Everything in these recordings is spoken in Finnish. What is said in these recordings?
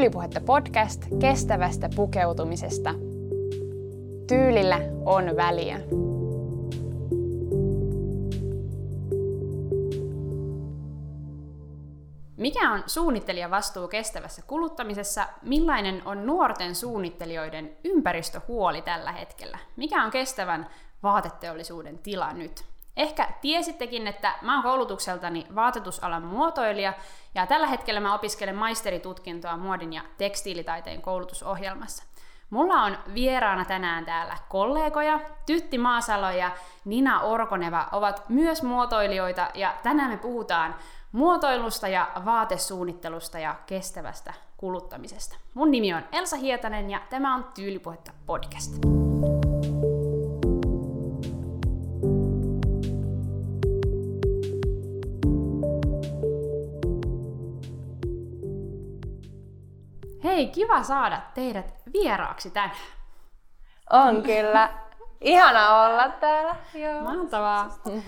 Tyylipuhetta podcast kestävästä pukeutumisesta. Tyylillä on väliä. Mikä on suunnittelijan vastuu kestävässä kuluttamisessa? Millainen on nuorten suunnittelijoiden ympäristöhuoli tällä hetkellä? Mikä on kestävän vaateteollisuuden tila nyt? Ehkä tiesittekin, että mä oon koulutukseltani vaatetusalan muotoilija ja tällä hetkellä mä opiskelen maisteritutkintoa muodin ja tekstiilitaiteen koulutusohjelmassa. Mulla on vieraana tänään täällä kollegoja. Tytti Maasalo ja Nina Orkoneva ovat myös muotoilijoita ja tänään me puhutaan muotoilusta ja vaatesuunnittelusta ja kestävästä kuluttamisesta. Mun nimi on Elsa Hietanen ja tämä on Tyylipuhetta podcast. Hei, kiva saada teidät vieraaksi tänään. On kyllä. Ihana olla täällä. Joo. Mahtavaa.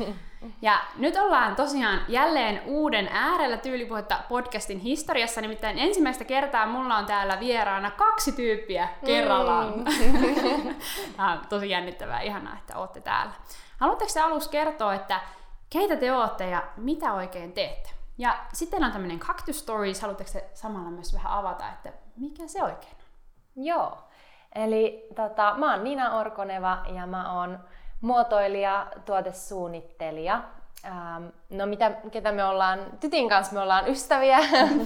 Ja nyt ollaan tosiaan jälleen uuden äärellä tyylipuhetta podcastin historiassa, nimittäin ensimmäistä kertaa mulla on täällä vieraana kaksi tyyppiä kerrallaan. Mm. Tämä on tosi jännittävää, ihanaa, että olette täällä. Haluatteko te aluksi kertoa, että keitä te olette ja mitä oikein teette? Ja sitten on tämmöinen Cactus Stories, haluatteko te samalla myös vähän avata, että mikä se oikein on? Joo, eli tota, mä oon Nina Orkoneva ja mä oon muotoilija, tuotesuunnittelija. Ähm, no mitä, ketä me ollaan, Tytin kanssa me ollaan ystäviä,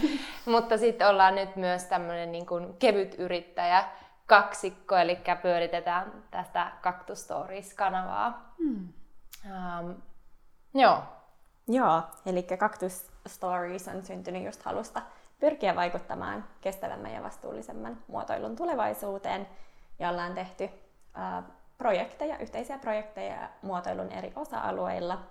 mutta sitten ollaan nyt myös tämmöinen niin kuin kevyt yrittäjä kaksikko, eli pyöritetään tästä Cactus Stories-kanavaa. Hmm. Ähm, joo. Joo, eli Cactus Stories on syntynyt just halusta pyrkiä vaikuttamaan kestävämmän ja vastuullisemman muotoilun tulevaisuuteen. Ja ollaan tehty projekteja, yhteisiä projekteja muotoilun eri osa-alueilla.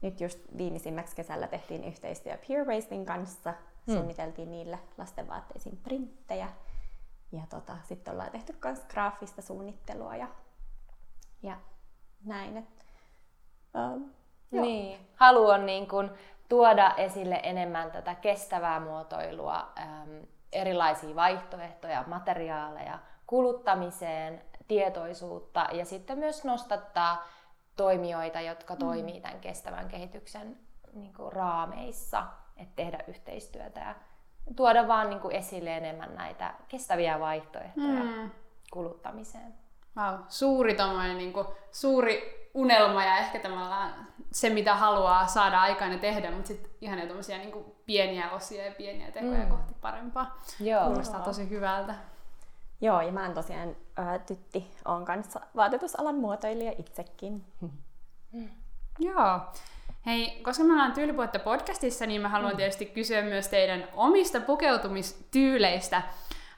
Nyt just viimeisimmäksi kesällä tehtiin yhteistyö Peer Racing kanssa. Hmm. Suunniteltiin niille lastenvaatteisiin printtejä. Ja tota, sitten ollaan tehty myös graafista suunnittelua ja, ja näin. Et, uh, niin. Halu on niin kun tuoda esille enemmän tätä kestävää muotoilua, äm, erilaisia vaihtoehtoja, materiaaleja kuluttamiseen, tietoisuutta ja sitten myös nostattaa toimijoita, jotka mm. toimii tämän kestävän kehityksen niin kuin, raameissa, että tehdä yhteistyötä ja tuoda vaan niin kuin, esille enemmän näitä kestäviä vaihtoehtoja mm. kuluttamiseen. Wow, suuri niin kuin, suuri unelma ja ehkä tavallaan se, mitä haluaa saada aikaan ja tehdä, mutta sitten ihan tämmöisiä niin pieniä osia ja pieniä tekoja mm. kohti parempaa. Joo. Kuulostaa tosi hyvältä. Joo, ja mä oon tosiaan ää, tytti, on kanssa vaatetusalan muotoilija itsekin. Mm. Joo. Hei, koska me ollaan Tyylipuhetta podcastissa, niin mä haluan mm. tietysti kysyä myös teidän omista pukeutumistyyleistä.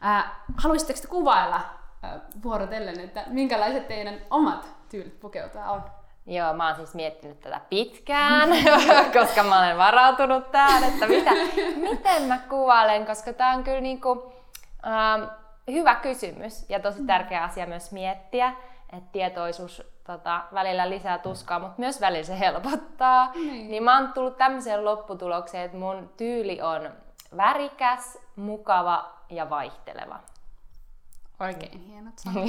Äh, haluaisitteko te kuvailla äh, vuorotellen, että minkälaiset teidän omat tyylit pukeutua on? Joo, mä oon siis miettinyt tätä pitkään, koska mä olen varautunut tähän, että mitä, miten mä kuvailen, koska tää on kyllä niinku, ähm, hyvä kysymys ja tosi tärkeä asia myös miettiä, että tietoisuus tota, välillä lisää tuskaa, mutta myös välillä se helpottaa. Niin. niin mä oon tullut tämmöiseen lopputulokseen, että mun tyyli on värikäs, mukava ja vaihteleva. Oikein hienot sanat.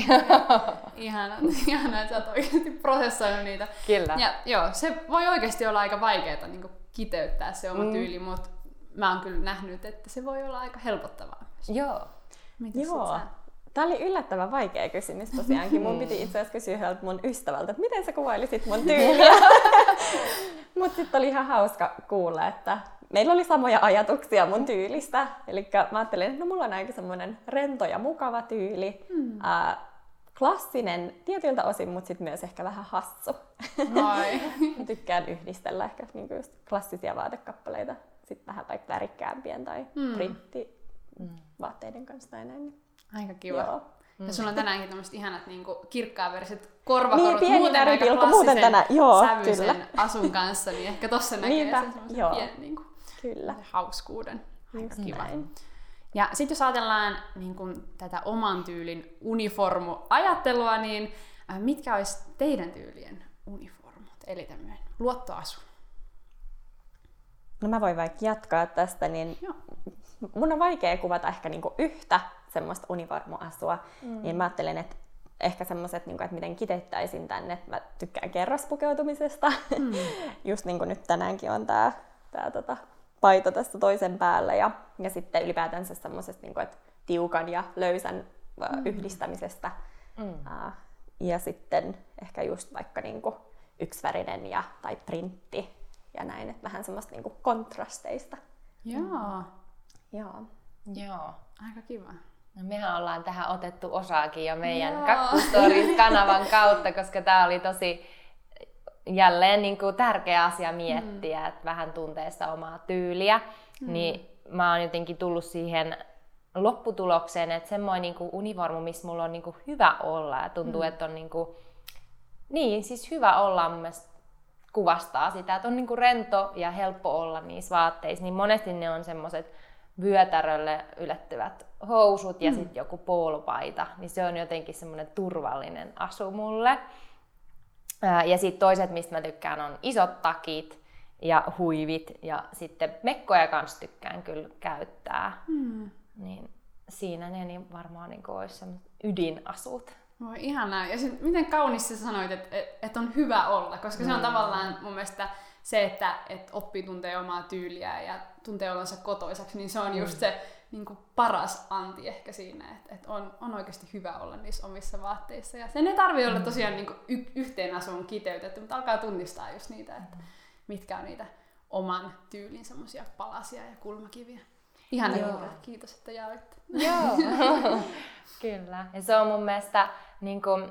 ihana, ihana, että sä oot oikeasti prosessoinut niitä. Kyllä. Ja joo, se voi oikeasti olla aika vaikeaa niin kiteyttää se oma mm. tyyli, mutta mä oon kyllä nähnyt, että se voi olla aika helpottavaa. Joo. Mites joo. Tämä oli yllättävän vaikea kysymys tosiaankin. Mun piti itse asiassa kysyä mun ystävältä, että miten sä kuvailisit mun tyyliä. Mutta sitten oli ihan hauska kuulla, että meillä oli samoja ajatuksia mun tyylistä. Eli mä ajattelin, että no mulla on aika semmoinen rento ja mukava tyyli. Hmm. Äh, klassinen tietyiltä osin, mutta sitten myös ehkä vähän hassu. Mä tykkään yhdistellä ehkä niinku just klassisia vaatekappaleita sitten vähän vaikka värikkäämpien tai hmm. printti vaatteiden kanssa tai näin. Aika kiva. Joo. Ja sulla on tänäänkin tämmöiset ihanat niin kirkkaaveriset korvakorut. Niin, pieni muuten aika muuten tänään. Joo, kyllä. asun kanssa, niin ehkä tossa näkee Niinpä, sen joo. pienen niin kuin, kyllä. hauskuuden. Aika kiva. Näin. Ja sitten jos ajatellaan niin kun, tätä oman tyylin uniformu-ajattelua, niin äh, mitkä olisi teidän tyylien uniformut? Eli tämmöinen luottoasu. No mä voin vaikka jatkaa tästä, niin Joo mun on vaikea kuvata ehkä niinku yhtä semmoista univormuasua, mm. niin mä ajattelen, että ehkä semmoiset, niin että miten kiteyttäisin tänne, että mä tykkään kerraspukeutumisesta. Mm. Just niin kuin nyt tänäänkin on tää, tää tota, paito tässä toisen päällä ja, ja sitten ylipäätänsä semmoisesta, niin että tiukan ja löysän mm. yhdistämisestä. Mm. Uh, ja sitten ehkä just vaikka niin kuin yksivärinen ja, tai printti ja näin, että vähän semmoista niin kuin kontrasteista. Joo. Mm. Joo. Joo. Aika kiva. No mehän ollaan tähän otettu osaakin jo meidän Kakkustories-kanavan kautta, koska tämä oli tosi jälleen niin kuin tärkeä asia miettiä, mm. että vähän tuntee sitä omaa tyyliä. Mm. Niin mä oon jotenkin tullut siihen lopputulokseen, että semmoinen niin univormu, missä mulla on niin kuin hyvä olla ja tuntuu, mm. että on niin kuin, niin, siis hyvä olla mun mielestä kuvastaa sitä, että on niin kuin rento ja helppo olla niissä vaatteissa, niin monesti ne on semmoiset vyötärölle ylettyvät housut ja mm. sitten joku poolupaita, niin se on jotenkin semmoinen turvallinen asu mulle. Ja sitten toiset, mistä mä tykkään, on isot takit ja huivit ja sitten mekkoja kanssa tykkään kyllä käyttää. Mm. Niin siinä ne niin varmaan niin olisi semmoiset ydinasut. Voi ihanaa. Ja sit, miten kaunis sä sanoit, että et, et on hyvä olla, koska se on mm. tavallaan mun mielestä se, että et oppii tuntee omaa tyyliä ja tuntee olonsa kotoisaksi, niin se on just mm. se niin kuin paras anti ehkä siinä, että, että on, on oikeasti hyvä olla niissä omissa vaatteissa. Ja sen ei tarvitse olla mm. tosiaan niin kuin y- yhteen asuun kiteytetty, mutta alkaa tunnistaa just niitä, että mitkä on niitä oman tyylin semmoisia palasia ja kulmakiviä. Ihan. Kiitos, että jaoitte. Joo, kyllä. Ja se on mun mielestä niin kuin,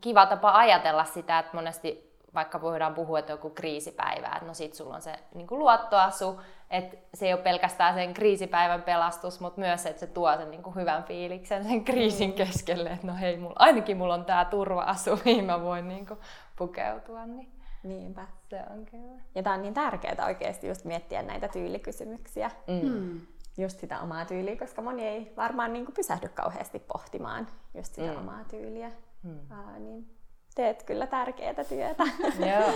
kiva tapa ajatella sitä, että monesti vaikka voidaan puhua, että joku kriisipäivä, että no sit sulla on se niin kuin luottoasu, että se ei ole pelkästään sen kriisipäivän pelastus, mutta myös se, että se tuo sen niin kuin hyvän fiiliksen sen kriisin mm. keskelle, että no hei, mulla, ainakin mulla on tämä turva-asu, mihin mä voin niin kuin pukeutua. Niin. Niinpä. Se on kyllä. Ja tämä on niin tärkeää oikeasti just miettiä näitä tyylikysymyksiä. Mm. mm. Just sitä omaa tyyliä, koska moni ei varmaan niin kuin pysähdy kauheasti pohtimaan just sitä mm. omaa tyyliä. Mm. Uh, niin teet kyllä tärkeää työtä. joo.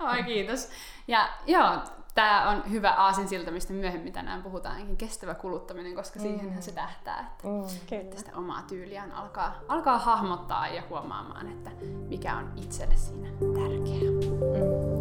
Oi, kiitos. Ja joo, tämä on hyvä aasinsilta, mistä myöhemmin tänään puhutaankin, kestävä kuluttaminen, koska mm. siihenhän se tähtää, että, mm, että sitä omaa tyyliään alkaa, alkaa hahmottaa ja huomaamaan, että mikä on itselle siinä tärkeää. Mm,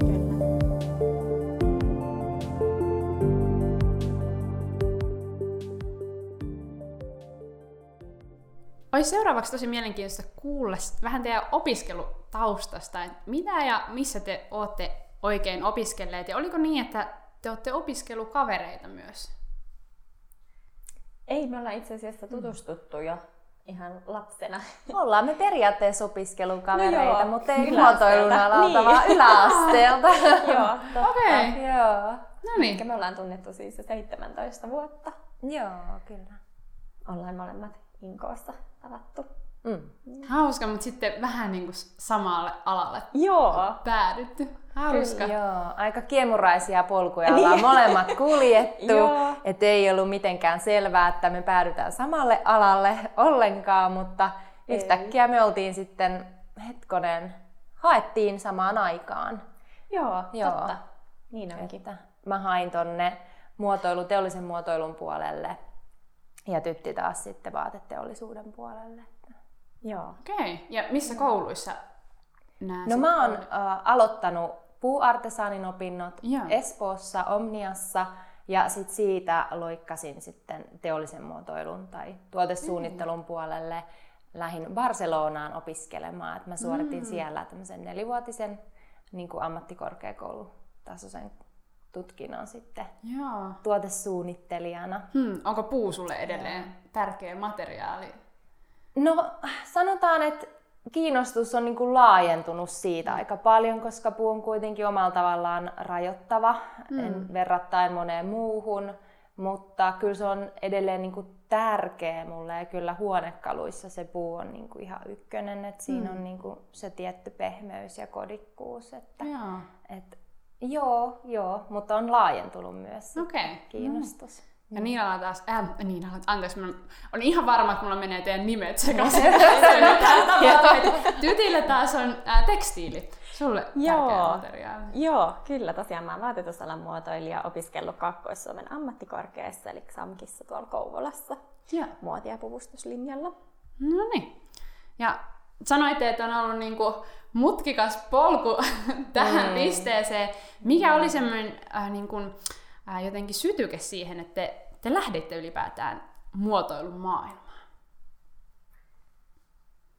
Olisi seuraavaksi tosi mielenkiintoista kuulla vähän teidän opiskelutaustasta, että mitä ja missä te olette oikein opiskelleet, ja oliko niin, että te olette opiskelukavereita myös? Ei, me ollaan itse asiassa tutustuttu jo ihan lapsena. Ollaan me periaatteessa opiskelukavereita, no mutta ei muotoilun alalta, niin. vaan yläasteelta. joo, totta. Okei. Okay. Joo. No niin. me ollaan tunnettu siis 17 vuotta. Joo, kyllä. Ollaan molemmat Inkoossa tavattu. Mm. Hauska, mutta sitten vähän niin kuin samalle alalle Joo. päädytty. Hauska. Kyllä, joo. Aika kiemuraisia polkuja niin. ollaan molemmat kuljettu. että ei ollut mitenkään selvää, että me päädytään samalle alalle ollenkaan, mutta ei. yhtäkkiä me oltiin sitten, hetkonen, haettiin samaan aikaan. Joo, joo. totta. Niin onkin. Että mä hain tonne muotoilu, teollisen muotoilun puolelle ja tytti taas sitten vaateteollisuuden puolelle. Joo. Okei. Okay. Ja missä kouluissa nämä No mä oon uh, aloittanut puuartesaanin opinnot Joo. Espoossa, Omniassa, ja sit siitä loikkasin sitten teollisen muotoilun tai tuotesuunnittelun mm. puolelle. Lähin Barcelonaan opiskelemaan. Et mä suoritin mm. siellä tämmöisen nelivuotisen niin kuin ammattikorkeakoulutasoisen tutkinnon sitten Joo. tuotesuunnittelijana. Hmm, onko puu sulle edelleen Joo. tärkeä materiaali? No sanotaan, että kiinnostus on niin kuin laajentunut siitä aika paljon, koska puu on kuitenkin omalla tavallaan rajoittava mm. en verrattain moneen muuhun, mutta kyllä se on edelleen niin kuin tärkeä mulle ja kyllä huonekaluissa se puu on niin kuin ihan ykkönen, että siinä mm. on niin kuin se tietty pehmeys ja kodikkuus. Että, joo. Et, joo, joo, mutta on laajentunut myös okay. kiinnostus. Mm. Ja Niinalla taas, äh, Niinalla, anteeksi, mä on ihan varma, että mulla menee teidän nimet sekaisin. Tytillä taas on äh, tekstiili. Sulle tärkeä materiaali. Joo, kyllä tosiaan mä oon vaatetusalan muotoilija opiskellut Kaakkois-Suomen ammattikorkeassa, eli XAMKissa tuolla Kouvolassa, Joo. muoti- ja puvustuslinjalla. No niin. Ja sanoitte, että on ollut niinku mutkikas polku tähän mm. pisteeseen. Mikä oli semmoinen äh, niinku, äh, jotenkin sytyke siihen, että te, te lähditte ylipäätään muotoilun maailmaan?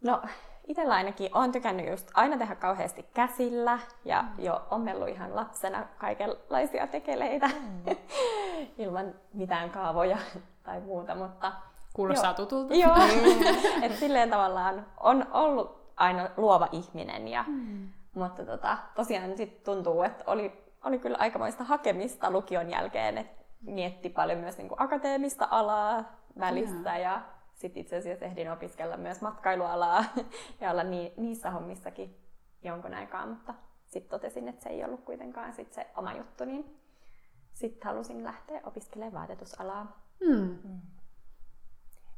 No, itsellä ainakin on tykännyt just aina tehdä kauheasti käsillä ja mm. jo ommellut ihan lapsena kaikenlaisia tekeleitä mm. ilman mitään kaavoja tai muuta, mutta... Kuulostaa joo. tutulta. Joo, että silleen tavallaan on ollut aina luova ihminen, ja, mm. mutta tota, tosiaan sit tuntuu, että oli, oli kyllä aikamoista hakemista lukion jälkeen, että mietti paljon myös niin kuin akateemista alaa välissä mm. ja sitten itse asiassa ehdin opiskella myös matkailualaa ja olla ni, niissä hommissakin jonkun aikaa, mutta sitten totesin, että se ei ollut kuitenkaan sit se oma juttu, niin sitten halusin lähteä opiskelemaan vaatetusalaa. Mm. Mm.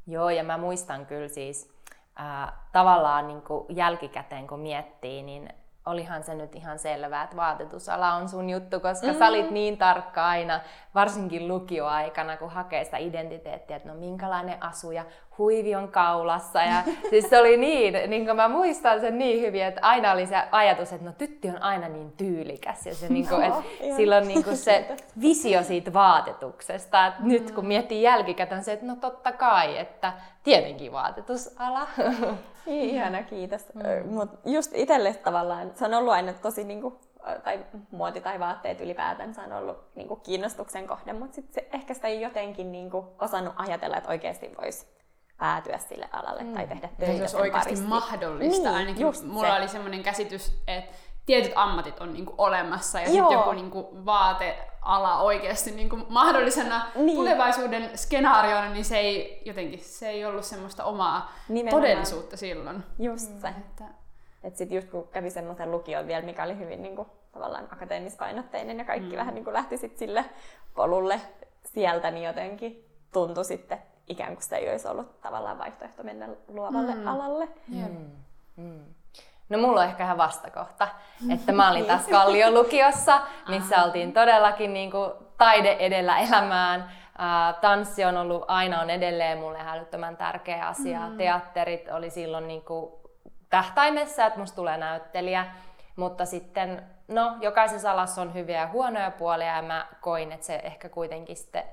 Joo, ja mä muistan kyllä siis äh, tavallaan niin kuin jälkikäteen kun miettii, niin olihan se nyt ihan selvää, että vaatetusala on sun juttu, koska mm. sä olit niin tarkka aina, varsinkin lukioaikana, kun hakee sitä identiteettiä, että no minkälainen asuja, huivi on kaulassa. Ja siis se oli niin, niin kuin mä muistan sen niin hyvin, että aina oli se ajatus, että no tytti on aina niin tyylikäs. Ja se, niin kuin, että silloin niin kuin se visio siitä vaatetuksesta. Että mm. Nyt kun miettii jälkikäteen se, että no totta kai, että tietenkin vaatetusala. Ihana, kiitos. Mm. Mut just itselle tavallaan, se on ollut aina tosi niin kuin, tai muoti tai vaatteet ylipäätänsä on ollut niin kuin kiinnostuksen kohde, mutta sit se, ehkä sitä ei jotenkin niin kuin, osannut ajatella, että oikeasti voisi päätyä sille alalle mm. tai tehdä töitä Se olisi oikeasti parissa. mahdollista. Niin, Ainakin mulla se. oli semmoinen käsitys, että tietyt ammatit on niinku olemassa ja sitten joku niinku vaateala oikeasti niinku mahdollisena niin. tulevaisuuden skenaariona, niin se ei jotenkin se ei ollut semmoista omaa Nimenomaan. todellisuutta silloin. Just mm. se. Että... Et sit just kun kävi semmoisen lukion vielä, mikä oli hyvin niinku, tavallaan akateemispainotteinen ja kaikki mm. vähän niinku lähti sit sille polulle sieltä, niin jotenkin tuntui sitten ikään kuin se ei olisi ollut tavallaan vaihtoehto mennä luovalle mm. alalle. Mm. Mm. No mulla on ehkä ihan vastakohta, että mä olin tässä Kallion lukiossa, missä oltiin todellakin niin kuin taide edellä elämään. tanssi on ollut, aina on edelleen mulle hälyttömän tärkeä asia. Mm. Teatterit oli silloin niin kuin tähtäimessä, että musta tulee näyttelijä. Mutta sitten, no, jokaisessa alassa on hyviä ja huonoja puolia ja mä koin, että se ehkä kuitenkin sitten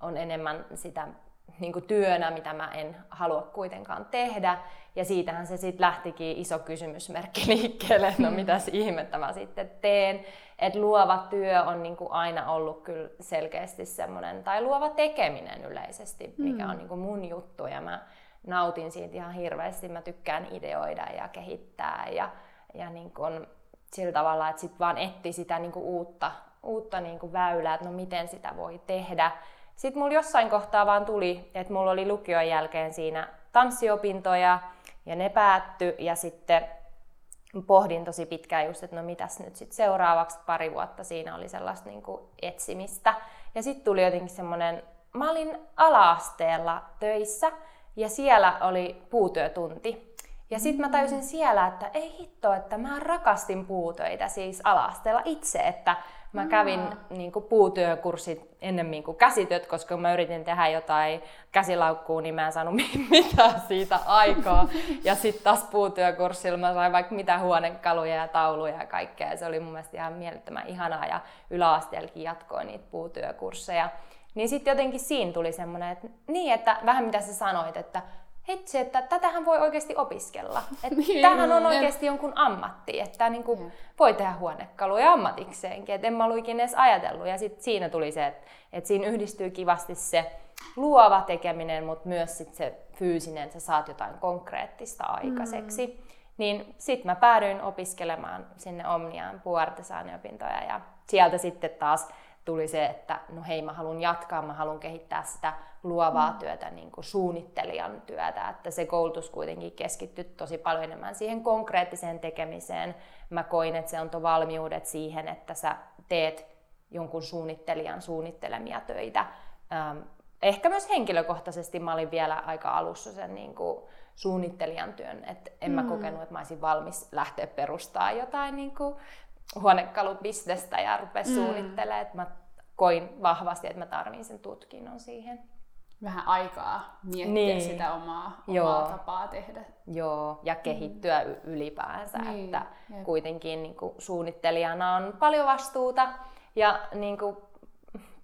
on enemmän sitä niin kuin työnä, mitä mä en halua kuitenkaan tehdä. Ja siitähän se sitten lähtikin iso kysymysmerkki liikkeelle, no mitäs ihmettä mä sitten teen. Että luova työ on niin kuin aina ollut kyllä selkeästi semmoinen, tai luova tekeminen yleisesti, mikä mm. on niin kuin mun juttu. Ja mä nautin siitä ihan hirveästi. Mä tykkään ideoida ja kehittää ja, ja niin kuin sillä tavalla, että sitten vaan etti sitä niin kuin uutta, uutta niin kuin väylää, että no miten sitä voi tehdä. Sitten mulla jossain kohtaa vaan tuli, että mulla oli lukion jälkeen siinä tanssiopintoja ja ne päätty ja sitten pohdin tosi pitkään just, että no mitäs nyt sitten seuraavaksi pari vuotta siinä oli sellaista niin kuin etsimistä. Ja sitten tuli jotenkin semmoinen, mä olin ala-asteella töissä ja siellä oli puutyötunti. Ja sitten mä tajusin siellä, että ei hitto, että mä rakastin puutöitä siis ala-asteella itse, että Mä kävin niin kuin puutyökurssit ennemmin kuin käsityöt, koska mä yritin tehdä jotain käsilaukkuun, niin mä en saanut mitään siitä aikaa. Ja sitten taas puutyökurssilla mä sain vaikka mitä huonekaluja ja tauluja ja kaikkea. Ja se oli mun mielestä ihan mielettömän ihanaa ja yläasteellakin jatkoin niitä puutyökursseja. Niin sitten jotenkin siinä tuli semmoinen, että niin, että vähän mitä sä sanoit, että hetsi, että tätähän voi oikeasti opiskella. Että niin, tämähän on oikeasti jonkun ammatti, että niin kuin voi tehdä huonekaluja ammatikseenkin. Et en mä ollut edes ajatellut. Ja sitten siinä tuli se, että, että siinä yhdistyy kivasti se luova tekeminen, mutta myös sit se fyysinen, sä saat jotain konkreettista aikaiseksi. Mm. Niin sitten mä päädyin opiskelemaan sinne Omniaan puuartesaaniopintoja ja sieltä sitten taas tuli se, että no hei mä haluan jatkaa, mä haluan kehittää sitä luovaa mm. työtä, niin kuin suunnittelijan työtä, että se koulutus kuitenkin keskittyi tosi paljon enemmän siihen konkreettiseen tekemiseen. Mä koin, että se antoi valmiudet siihen, että sä teet jonkun suunnittelijan suunnittelemia töitä ähm, ehkä myös henkilökohtaisesti mä olin vielä aika alussa sen niin kuin suunnittelijan työn, että en mä mm. kokenut, että mä olisin valmis lähteä perustaa jotain niin kuin huonekalubisnestä ja rupea mm. suunnittelemaan, että mä koin vahvasti, että mä tarvin sen tutkinnon siihen. Vähän aikaa miettiä niin. sitä omaa, omaa tapaa tehdä. Joo, ja kehittyä mm. ylipäänsä, niin. että Jep. kuitenkin niin kuin, suunnittelijana on paljon vastuuta ja niin kuin,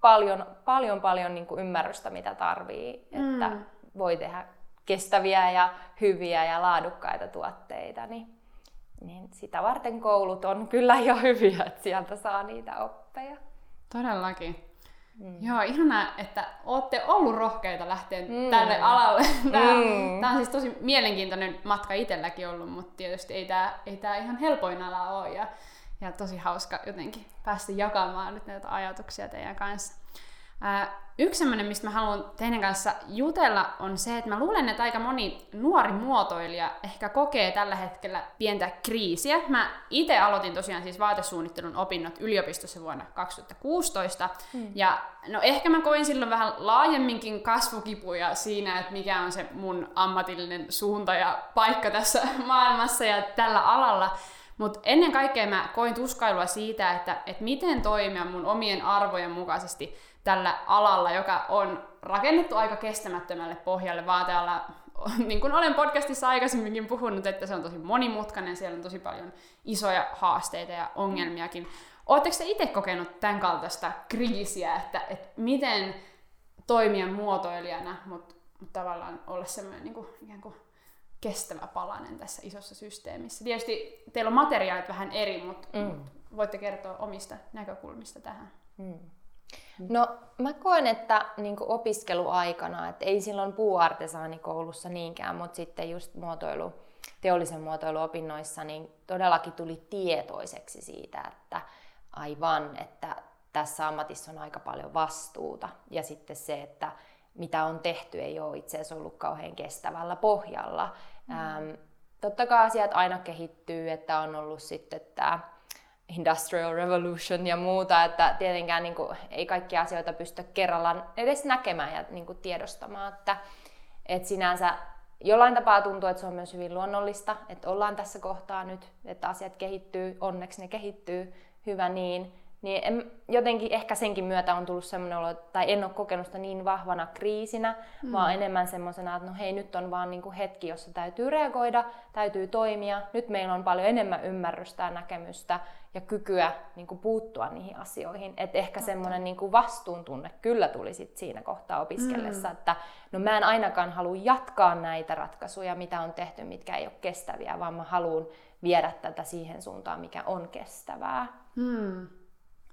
paljon, paljon, paljon niin kuin ymmärrystä, mitä tarvii, mm. että voi tehdä kestäviä ja hyviä ja laadukkaita tuotteita, niin, niin sitä varten koulut on kyllä jo hyviä, että sieltä saa niitä oppeja. Todellakin. Mm. Joo, ihanaa, että olette ollut rohkeita lähteä mm. tälle alalle. Tämä, mm. tämä on siis tosi mielenkiintoinen matka itselläkin ollut, mutta tietysti ei tämä, ei tämä ihan helpoin ala ole. Ja, ja tosi hauska jotenkin päästä jakamaan nyt näitä ajatuksia teidän kanssa. Yksi semmoinen, mistä mä haluan teidän kanssa jutella, on se, että mä luulen, että aika moni nuori muotoilija ehkä kokee tällä hetkellä pientä kriisiä. Mä itse aloitin tosiaan siis vaatesuunnittelun opinnot yliopistossa vuonna 2016, hmm. ja no ehkä mä koin silloin vähän laajemminkin kasvukipuja siinä, että mikä on se mun ammatillinen suunta ja paikka tässä maailmassa ja tällä alalla. Mutta ennen kaikkea mä koin tuskailua siitä, että, että miten toimia mun omien arvojen mukaisesti tällä alalla, joka on rakennettu aika kestämättömälle pohjalle vaatealla. Niin kuin olen podcastissa aikaisemminkin puhunut, että se on tosi monimutkainen, siellä on tosi paljon isoja haasteita ja ongelmiakin. Oletteko te itse kokenut tämän kaltaista kriisiä, että, että miten toimia muotoilijana, mutta, tavallaan olla semmoinen niin kuin, ikään kuin kestävä palanen tässä isossa systeemissä? Tietysti teillä on materiaalit vähän eri, mutta mm. voitte kertoa omista näkökulmista tähän. Mm. No mä koen, että niin opiskeluaikana, että ei silloin puuartesaanikoulussa niinkään, mutta sitten just muotoilu, teollisen muotoiluopinnoissa, niin todellakin tuli tietoiseksi siitä, että aivan, että tässä ammatissa on aika paljon vastuuta. Ja sitten se, että mitä on tehty, ei ole itse asiassa ollut kauhean kestävällä pohjalla. Mm. Ähm, totta kai asiat aina kehittyy, että on ollut sitten tämä Industrial Revolution ja muuta, että tietenkään niin kuin, ei kaikkia asioita pysty kerrallaan edes näkemään ja niin kuin, tiedostamaan, että, että sinänsä jollain tapaa tuntuu, että se on myös hyvin luonnollista, että ollaan tässä kohtaa nyt, että asiat kehittyy, onneksi ne kehittyy, hyvä niin, niin en, jotenkin ehkä senkin myötä on tullut semmoinen olo, tai en ole kokenut sitä niin vahvana kriisinä, mm. vaan enemmän semmoisena, että no hei, nyt on vaan niinku hetki, jossa täytyy reagoida, täytyy toimia. Nyt meillä on paljon enemmän ymmärrystä ja näkemystä ja kykyä niinku puuttua niihin asioihin. Että ehkä Totta. semmoinen niinku vastuuntunne kyllä tuli sit siinä kohtaa opiskellessa, mm. että no mä en ainakaan halua jatkaa näitä ratkaisuja, mitä on tehty, mitkä ei ole kestäviä, vaan mä haluan viedä tätä siihen suuntaan, mikä on kestävää. Mm.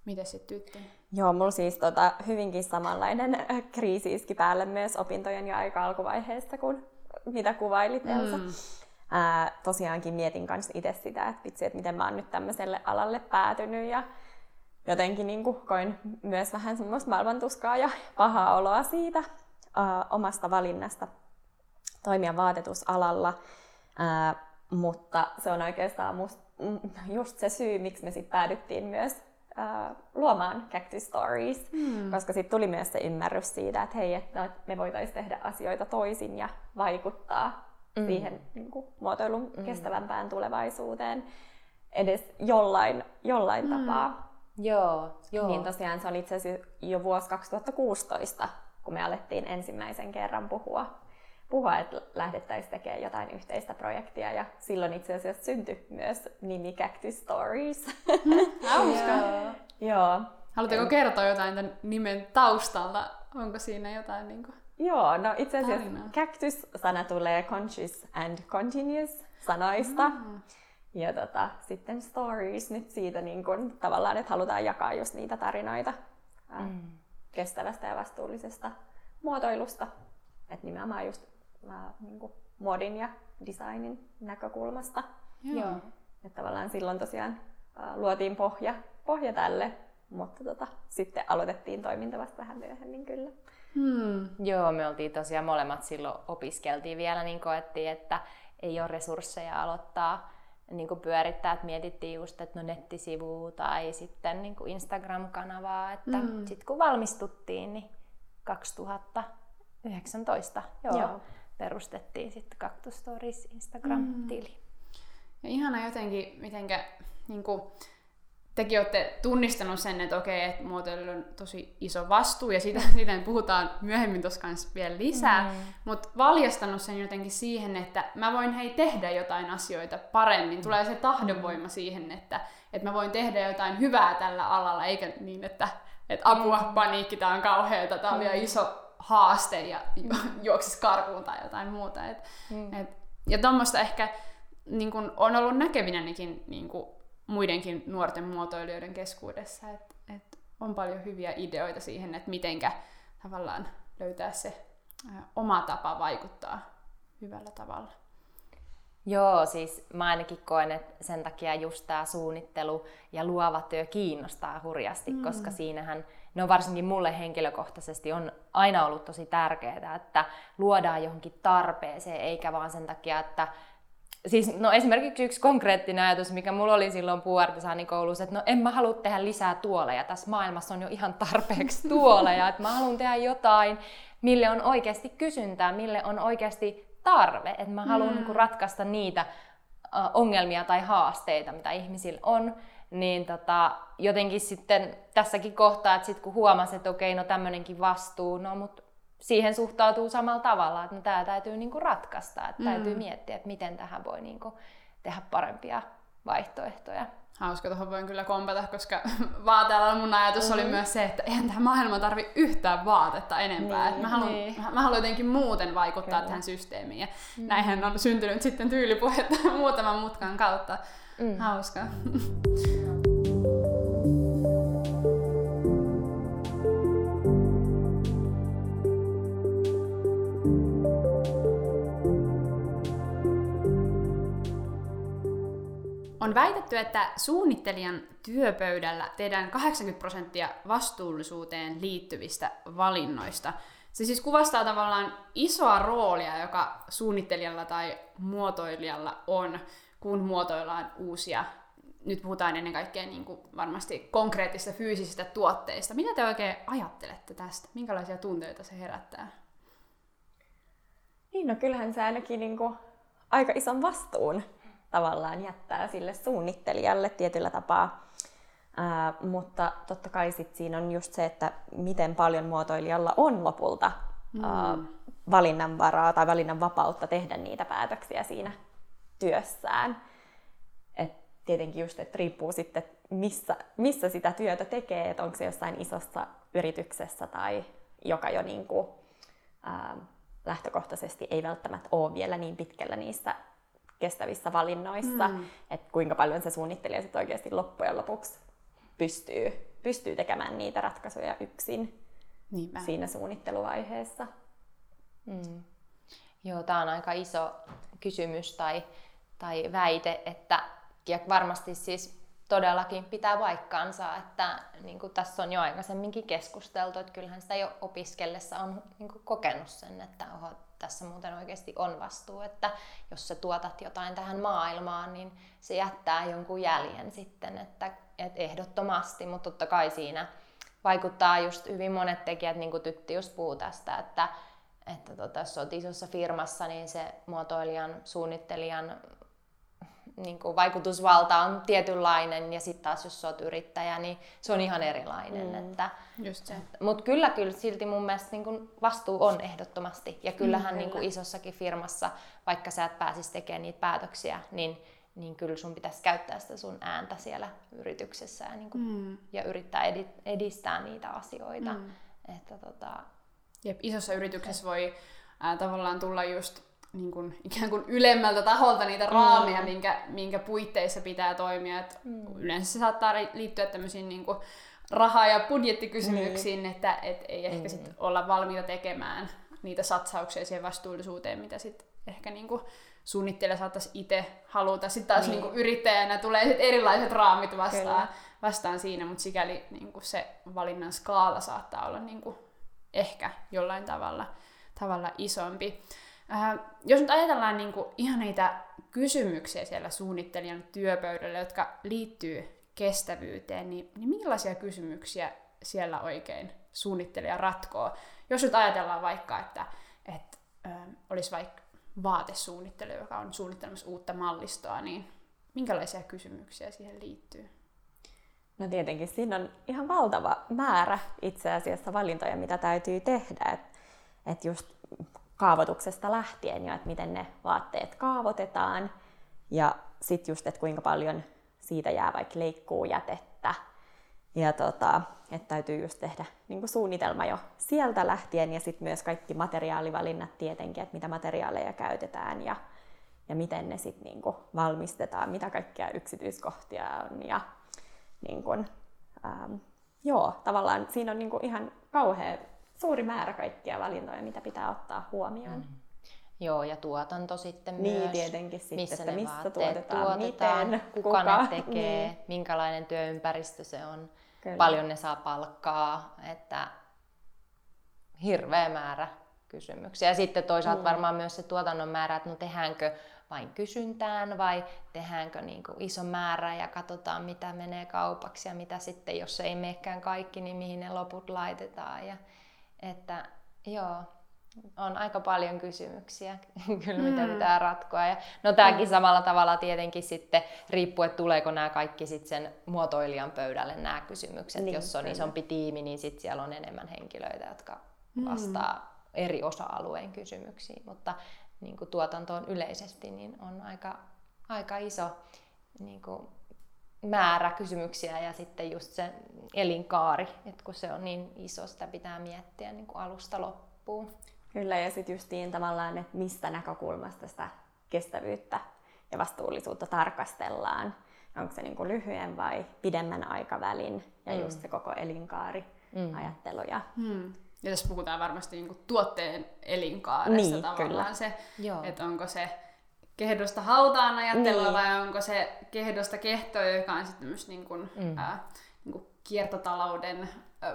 Miten se tyttö? Joo, mulla siis tota, hyvinkin samanlainen kriisi iski päälle myös opintojen ja aika alkuvaiheessa, kun mitä kuvailit Elsa. Mm. Ää, tosiaankin mietin kanssa itse sitä, että vitsi, että miten mä oon nyt tämmöiselle alalle päätynyt ja jotenkin niin kuin, koin myös vähän semmoista maailmantuskaa ja pahaa oloa siitä ää, omasta valinnasta toimia vaatetusalalla. Ää, mutta se on oikeastaan must, mm, just se syy, miksi me sitten päädyttiin myös luomaan Cactus Stories, hmm. koska sitten tuli myös se ymmärrys siitä, että hei, että me voitaisiin tehdä asioita toisin ja vaikuttaa mm. siihen niin kuin, muotoilun mm. kestävämpään tulevaisuuteen edes jollain, jollain mm. tapaa. Joo, joo. Niin tosiaan se oli itse asiassa jo vuosi 2016, kun me alettiin ensimmäisen kerran puhua puhua, että lähdettäisiin tekemään jotain yhteistä projektia. Ja silloin itse asiassa syntyi myös nimi Cactus Stories. Hauska. Joo. Haluatteko en... kertoa jotain tämän nimen taustalta? Onko siinä jotain niin kuin Joo, no itse asiassa cactus-sana tulee conscious and continuous sanoista. Mm. Ja tota, sitten stories nyt siitä niin kun, tavallaan, että halutaan jakaa just niitä tarinoita mm. kestävästä ja vastuullisesta muotoilusta. Että nimenomaan just äh, niin kuin muodin ja designin näkökulmasta. Joo. Ja tavallaan silloin tosiaan äh, luotiin pohja, pohja tälle, mutta tota, sitten aloitettiin toiminta vasta vähän myöhemmin kyllä. Hmm. Joo, me oltiin tosiaan molemmat silloin opiskeltiin vielä, niin koettiin, että ei ole resursseja aloittaa niin kuin pyörittää, että mietittiin just, että no nettisivu tai sitten niin kuin Instagram-kanavaa, että mm. sitten kun valmistuttiin, niin 2019 joo, joo. perustettiin sitten Cactus Stories Instagram-tili. Mm. Ja ihana jotenkin, mitenkä niin kuin, tekin olette tunnistanut sen, että okei, että muotoilu on tosi iso vastuu, ja siitä, siitä puhutaan myöhemmin tuossa kanssa vielä lisää, mm. mutta valjastanut sen jotenkin siihen, että mä voin hei tehdä jotain asioita paremmin. Tulee se tahdonvoima mm. siihen, että, että mä voin tehdä jotain hyvää tällä alalla, eikä niin, että, että apua, mm. paniikki, tää on kauheata, tää on mm. iso haaste ja mm. juoksis karkuun tai jotain muuta. Et, mm. et, ja tuommoista ehkä niin kun on ollut näkevinänikin niin kun muidenkin nuorten muotoilijoiden keskuudessa, että et on paljon hyviä ideoita siihen, että mitenkä tavallaan löytää se oma tapa vaikuttaa hyvällä tavalla. Joo, siis mä ainakin koen, että sen takia just tämä suunnittelu ja luova työ kiinnostaa hurjasti, mm. koska siinähän, no varsinkin mulle henkilökohtaisesti on aina ollut tosi tärkeää, että luodaan johonkin tarpeeseen, eikä vaan sen takia, että Siis no esimerkiksi yksi konkreettinen ajatus, mikä mulla oli silloin puuartisaanikoulussa, että no en mä halua tehdä lisää tuoleja. Tässä maailmassa on jo ihan tarpeeksi tuoleja, että mä haluan tehdä jotain, mille on oikeasti kysyntää, mille on oikeasti tarve. Että mä haluan mm. niin ratkaista niitä ongelmia tai haasteita, mitä ihmisillä on. Niin tota, jotenkin sitten tässäkin kohtaa, että sit kun huomasin, että okei, no tämmöinenkin vastuu, no mutta siihen suhtautuu samalla tavalla, että no, tämä täytyy niinku ratkaista, että mm. täytyy miettiä, että miten tähän voi niinku tehdä parempia vaihtoehtoja. Hauska, tuohon voin kyllä kompata, koska vaateella mun ajatus mm-hmm. oli myös se, että eihän tähän maailmaan tarvi yhtään vaatetta enempää. Niin, että mä, haluan, niin. mä haluan jotenkin muuten vaikuttaa kyllä. tähän systeemiin. Ja mm. näinhän on syntynyt sitten tyylipuhetta muutaman mutkan kautta. Mm. Hauska. Mm. On väitetty, että suunnittelijan työpöydällä tehdään 80 prosenttia vastuullisuuteen liittyvistä valinnoista. Se siis kuvastaa tavallaan isoa roolia, joka suunnittelijalla tai muotoilijalla on, kun muotoillaan uusia, nyt puhutaan ennen kaikkea niin kuin varmasti konkreettisista fyysisistä tuotteista. Mitä te oikein ajattelette tästä? Minkälaisia tunteita se herättää? Niin, no kyllähän se ainakin niin kuin aika ison vastuun tavallaan jättää sille suunnittelijalle tietyllä tapaa. Ää, mutta totta kai sit siinä on just se, että miten paljon muotoilijalla on lopulta mm. ää, valinnanvaraa tai valinnanvapautta tehdä niitä päätöksiä siinä työssään. Et tietenkin just, että riippuu sitten, missä, missä sitä työtä tekee, että onko se jossain isossa yrityksessä tai joka jo niin kuin, ää, lähtökohtaisesti ei välttämättä ole vielä niin pitkällä niissä kestävissä valinnoissa, mm. että kuinka paljon se suunnittelija sitten oikeasti loppujen lopuksi pystyy, pystyy tekemään niitä ratkaisuja yksin Niinpä. siinä suunnitteluvaiheessa. Mm. Joo, tämä on aika iso kysymys tai, tai väite, että ja varmasti siis todellakin pitää paikkaansa, että niin kuin tässä on jo aikaisemminkin keskusteltu, että kyllähän sitä jo opiskellessa on niin kuin kokenut sen, että oho, tässä muuten oikeasti on vastuu, että jos sä tuotat jotain tähän maailmaan, niin se jättää jonkun jäljen sitten, että, että ehdottomasti, mutta totta kai siinä vaikuttaa just hyvin monet tekijät, niin kuin Tytti just puhuu tästä, että, että tota, jos olet isossa firmassa, niin se muotoilijan, suunnittelijan niin kuin vaikutusvalta on tietynlainen ja sitten taas jos olet yrittäjä, niin se on ihan erilainen. Mm. Että, Just se. Mutta kyllä, kyllä silti mun mielestä niin kuin vastuu on ehdottomasti. Ja kyllähän mm, kyllä. niin kuin isossakin firmassa, vaikka sä et pääsisi tekemään niitä päätöksiä, niin, niin kyllä sun pitäisi käyttää sitä sun ääntä siellä yrityksessä ja, niin kuin, mm. ja yrittää edistää niitä asioita. Mm. Että, tota... Jep, isossa yrityksessä voi äh, tavallaan tulla just niin kuin, ikään kuin ylemmältä taholta niitä raameja, mm. minkä, minkä puitteissa pitää toimia. Et mm. Yleensä se saattaa liittyä tämmöisiin niin kuin, raha- ja budjettikysymyksiin, mm. että et ei ehkä mm. sit olla valmiita tekemään niitä satsauksia siihen vastuullisuuteen, mitä sitten ehkä niin kuin, suunnittelija saattaisi itse haluta. Sitten taas mm. niin kuin, yrittäjänä tulee sit erilaiset raamit vastaan, vastaan siinä, mutta sikäli niin kuin, se valinnan skaala saattaa olla niin kuin, ehkä jollain tavalla, tavalla isompi. Äh, jos nyt ajatellaan niin kuin ihan niitä kysymyksiä siellä suunnittelijan työpöydällä, jotka liittyy kestävyyteen, niin, niin millaisia kysymyksiä siellä oikein suunnittelija ratkoo. Jos nyt ajatellaan vaikka, että, että ö, olisi vaikka vaatesuunnittelu, joka on suunnittelemassa uutta mallistoa, niin minkälaisia kysymyksiä siihen liittyy? No tietenkin siinä on ihan valtava määrä itse asiassa valintoja, mitä täytyy tehdä. Että et just kaavoituksesta lähtien jo, että miten ne vaatteet kaavoitetaan ja sitten just, että kuinka paljon siitä jää vaikka leikkuu jätettä. Ja tota, että täytyy just tehdä niin suunnitelma jo sieltä lähtien ja sitten myös kaikki materiaalivalinnat tietenkin, että mitä materiaaleja käytetään ja, ja miten ne sitten niin valmistetaan, mitä kaikkia yksityiskohtia on ja niin kuin, ähm, joo, tavallaan siinä on niin ihan kauhean suuri määrä kaikkia valintoja, mitä pitää ottaa huomioon. Mm. Joo, ja tuotanto sitten niin, myös. tietenkin sitten, missä että ne missä vaatteet tuotetaan, miten, kuka, kuka, ne tekee, niin. minkälainen työympäristö se on, Kyllä. paljon ne saa palkkaa, että hirveä määrä kysymyksiä. Ja sitten toisaalta Mm. varmaan myös se tuotannon määrä, että no tehdäänkö vain kysyntään vai tehdäänkö niin kuin iso määrä ja katsotaan mitä menee kaupaksi ja mitä sitten, jos ei menekään kaikki, niin mihin ne loput laitetaan. Ja, että joo, on aika paljon kysymyksiä kyllä, mitä Mm. pitää ratkoa. Ja, no tämäkin samalla tavalla tietenkin sitten riippuu, että tuleeko nämä kaikki sitten sen muotoilijan pöydälle nämä kysymykset. Niin, Jos on kyllä. isompi tiimi, niin sitten siellä on enemmän henkilöitä, jotka vastaa eri osa-alueen kysymyksiin. Mutta niin kuin tuotantoon yleisesti niin on aika, aika iso niin kuin määrä kysymyksiä ja sitten just se elinkaari, että kun se on niin iso, sitä pitää miettiä niin kuin alusta loppuun. Kyllä, ja sitten justiin tavallaan, että mistä näkökulmasta sitä kestävyyttä ja vastuullisuutta tarkastellaan. Onko se niin kuin lyhyen vai pidemmän aikavälin ja Mm. just se koko elinkaari Mm. ajattelu. Ja, Hmm. Ja tässä puhutaan varmasti niinku tuotteen elinkaaresta Niin, tavallaan kyllä. se, Joo. että onko se kehdosta hautaan ajattelua Niin. vai onko se kehdosta kehtoa, joka on sitten myös niin kuin, Mm. ää, niin kuin kiertotalouden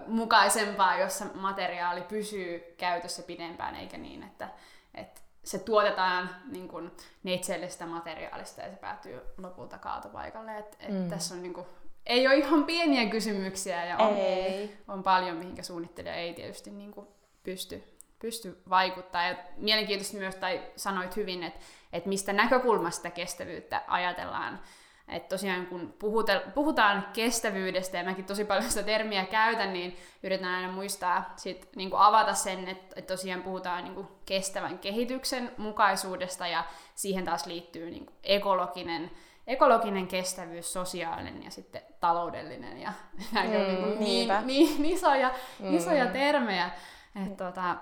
mukaisempaa, jossa materiaali pysyy käytössä pidempään, eikä niin, että, että se tuotetaan niin kuin neitseellisestä materiaalista ja se päätyy lopulta kaatopaikalle. Et, et Mm. Tässä on niin kuin, ei ole ihan pieniä kysymyksiä ja on, Ei. on paljon, mihinkä suunnittelija ei tietysti niin kuin pysty, pysty vaikuttaa. Ja mielenkiintoista myös, tai sanoit hyvin, että, että mistä näkökulmasta kestävyyttä ajatellaan. Että tosiaan kun puhutel, puhutaan kestävyydestä, ja mäkin tosi paljon sitä termiä käytän, niin yritän aina muistaa sit, niin kuin avata sen, että, että tosiaan puhutaan niin kuin kestävän kehityksen mukaisuudesta, ja siihen taas liittyy niin kuin ekologinen, ekologinen kestävyys, sosiaalinen ja sitten taloudellinen. Ja näin on Mm, niin, kuin niin, niinpä. niin, isoja, Mm. isoja termejä. Että tota,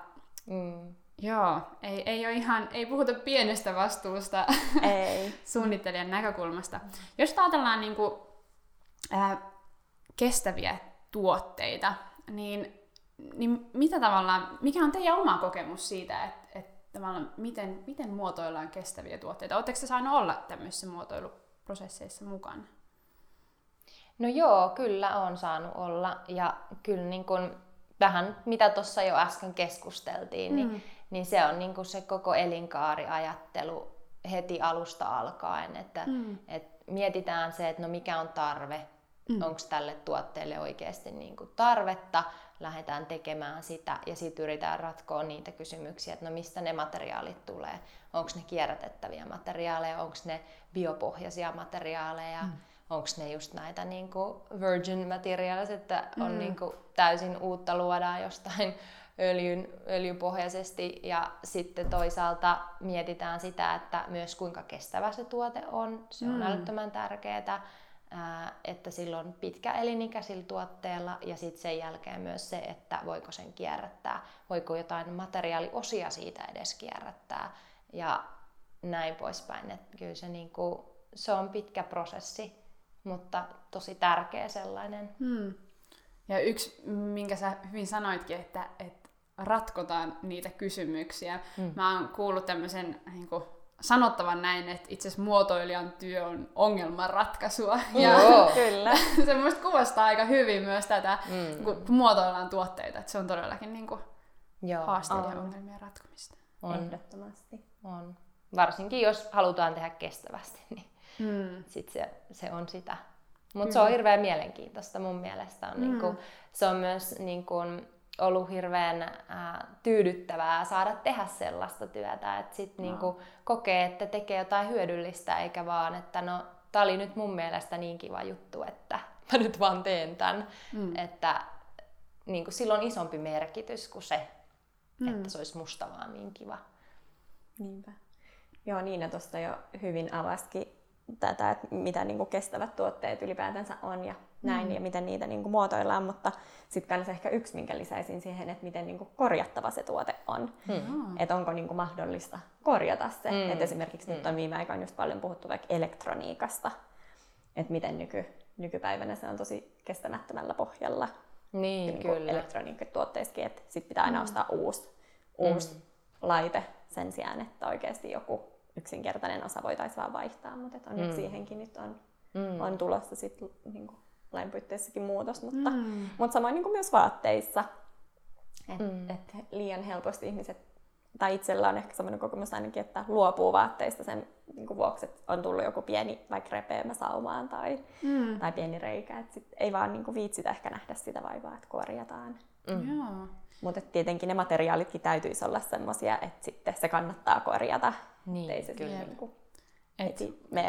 Mm. joo, ei, ei, ole ihan, ei puhuta pienestä vastuusta ei. suunnittelijan näkökulmasta. Jos ajatellaan niin kuin, ää, kestäviä tuotteita, niin, niin mitä tavallaan, mikä on teidän oma kokemus siitä, että, että tavallaan miten, miten muotoillaan kestäviä tuotteita? Oletteko te saanut olla tämmöisissä muotoiluprosesseissa mukana? No joo, kyllä on saanut olla. Ja kyllä niin kun, vähän mitä tuossa jo äsken keskusteltiin, niin, Mm. niin se on niin kun se koko elinkaariajattelu heti alusta alkaen. Että Mm. et mietitään se, että no mikä on tarve, mm. onko tälle tuotteelle oikeasti niin kuin tarvetta, lähdetään tekemään sitä ja sitten yritetään ratkoa niitä kysymyksiä, että no mistä ne materiaalit tulee, onko ne kierrätettäviä materiaaleja, onko ne biopohjaisia materiaaleja, mm. Onko ne just näitä niin kuin virgin materials, että on Mm. niin kuin täysin uutta luodaan jostain öljyn, öljypohjaisesti ja sitten toisaalta mietitään sitä, että myös kuinka kestävä se tuote on, se on Mm. älyttömän tärkeää, ää, että sillä on pitkä elinikä sillä tuotteella ja sitten sen jälkeen myös se, että voiko sen kierrättää, voiko jotain materiaaliosia siitä edes kierrättää ja näin poispäin. Et kyllä se, niinku, se on pitkä prosessi, mutta tosi tärkeä sellainen. Hmm. Ja yksi, minkä sä hyvin sanoitkin, että, että ratkotaan niitä kysymyksiä. Mm. Mä oon kuullut tämmöisen niin kuin, sanottavan näin, että itse asiassa muotoilijan työ on ongelmanratkaisua. Ja Joo. Kyllä. se mun kuvastaa aika hyvin myös tätä, Mm. kun muotoillaan tuotteita. Että se on todellakin niin kuin, Joo, haasteiden ja ongelmien ratkomista. on, Ehdottomasti. on. Varsinkin jos halutaan tehdä kestävästi, niin Hmm. sit se, se on sitä. Mutta se on hirveän mielenkiintoista mun mielestä. On mm. niinku, se on myös niinku, ollut hirveän ää, tyydyttävää saada tehdä sellaista työtä, että sit no. niinku, kokee, että tekee jotain hyödyllistä, eikä vaan, että no, tää oli nyt mun mielestä niin kiva juttu, että mä nyt vaan teen tämän. Mm. Että niinku, sillä on isompi merkitys kuin se, mm. että se olisi musta vaan niin kiva. Niinpä. Joo, Niina tuosta jo hyvin avaskin tätä, että mitä niin kuin kestävät tuotteet ylipäätänsä on ja näin, mm. ja miten niitä niin kuin muotoillaan, mutta sitten myös ehkä yksi, minkä lisäisin siihen, että miten niin kuin korjattava se tuote on. Mm. Että onko niin kuin mahdollista korjata se. Mm. Että esimerkiksi mm. nyt on viime aikoina just paljon puhuttu vaikka elektroniikasta, että miten nyky, nykypäivänä se on tosi kestämättömällä pohjalla. Niin, niin kyllä. Elektroniikkatuotteissakin, että sitten pitää aina mm. ostaa uusi, uusi mm. laite sen sijaan, että oikeasti joku yksinkertainen osa voitaisiin vaan vaihtaa, mutta et onneksi mm. siihenkin nyt on, mm. on tulossa sit, niin kuin, lain puitteissakin muutos, mutta, mm. mutta samoin niin kuin myös vaatteissa. Että mm. et liian helposti ihmiset, tai itsellä on ehkä sellainen kokemus ainakin, että luopuu vaatteista sen niin kuin vuoksi, että on tullut joku pieni vaikka repeämä saumaan tai, mm. tai pieni reikä. Että sit ei vaan niin kuin viitsitä ehkä nähdä sitä vaivaa, että korjataan. Mm. Mutta tietenkin ne materiaalitkin täytyisi olla sellaisia, että sitten se kannattaa korjata. Niin, ei se kyllä niin kuin, et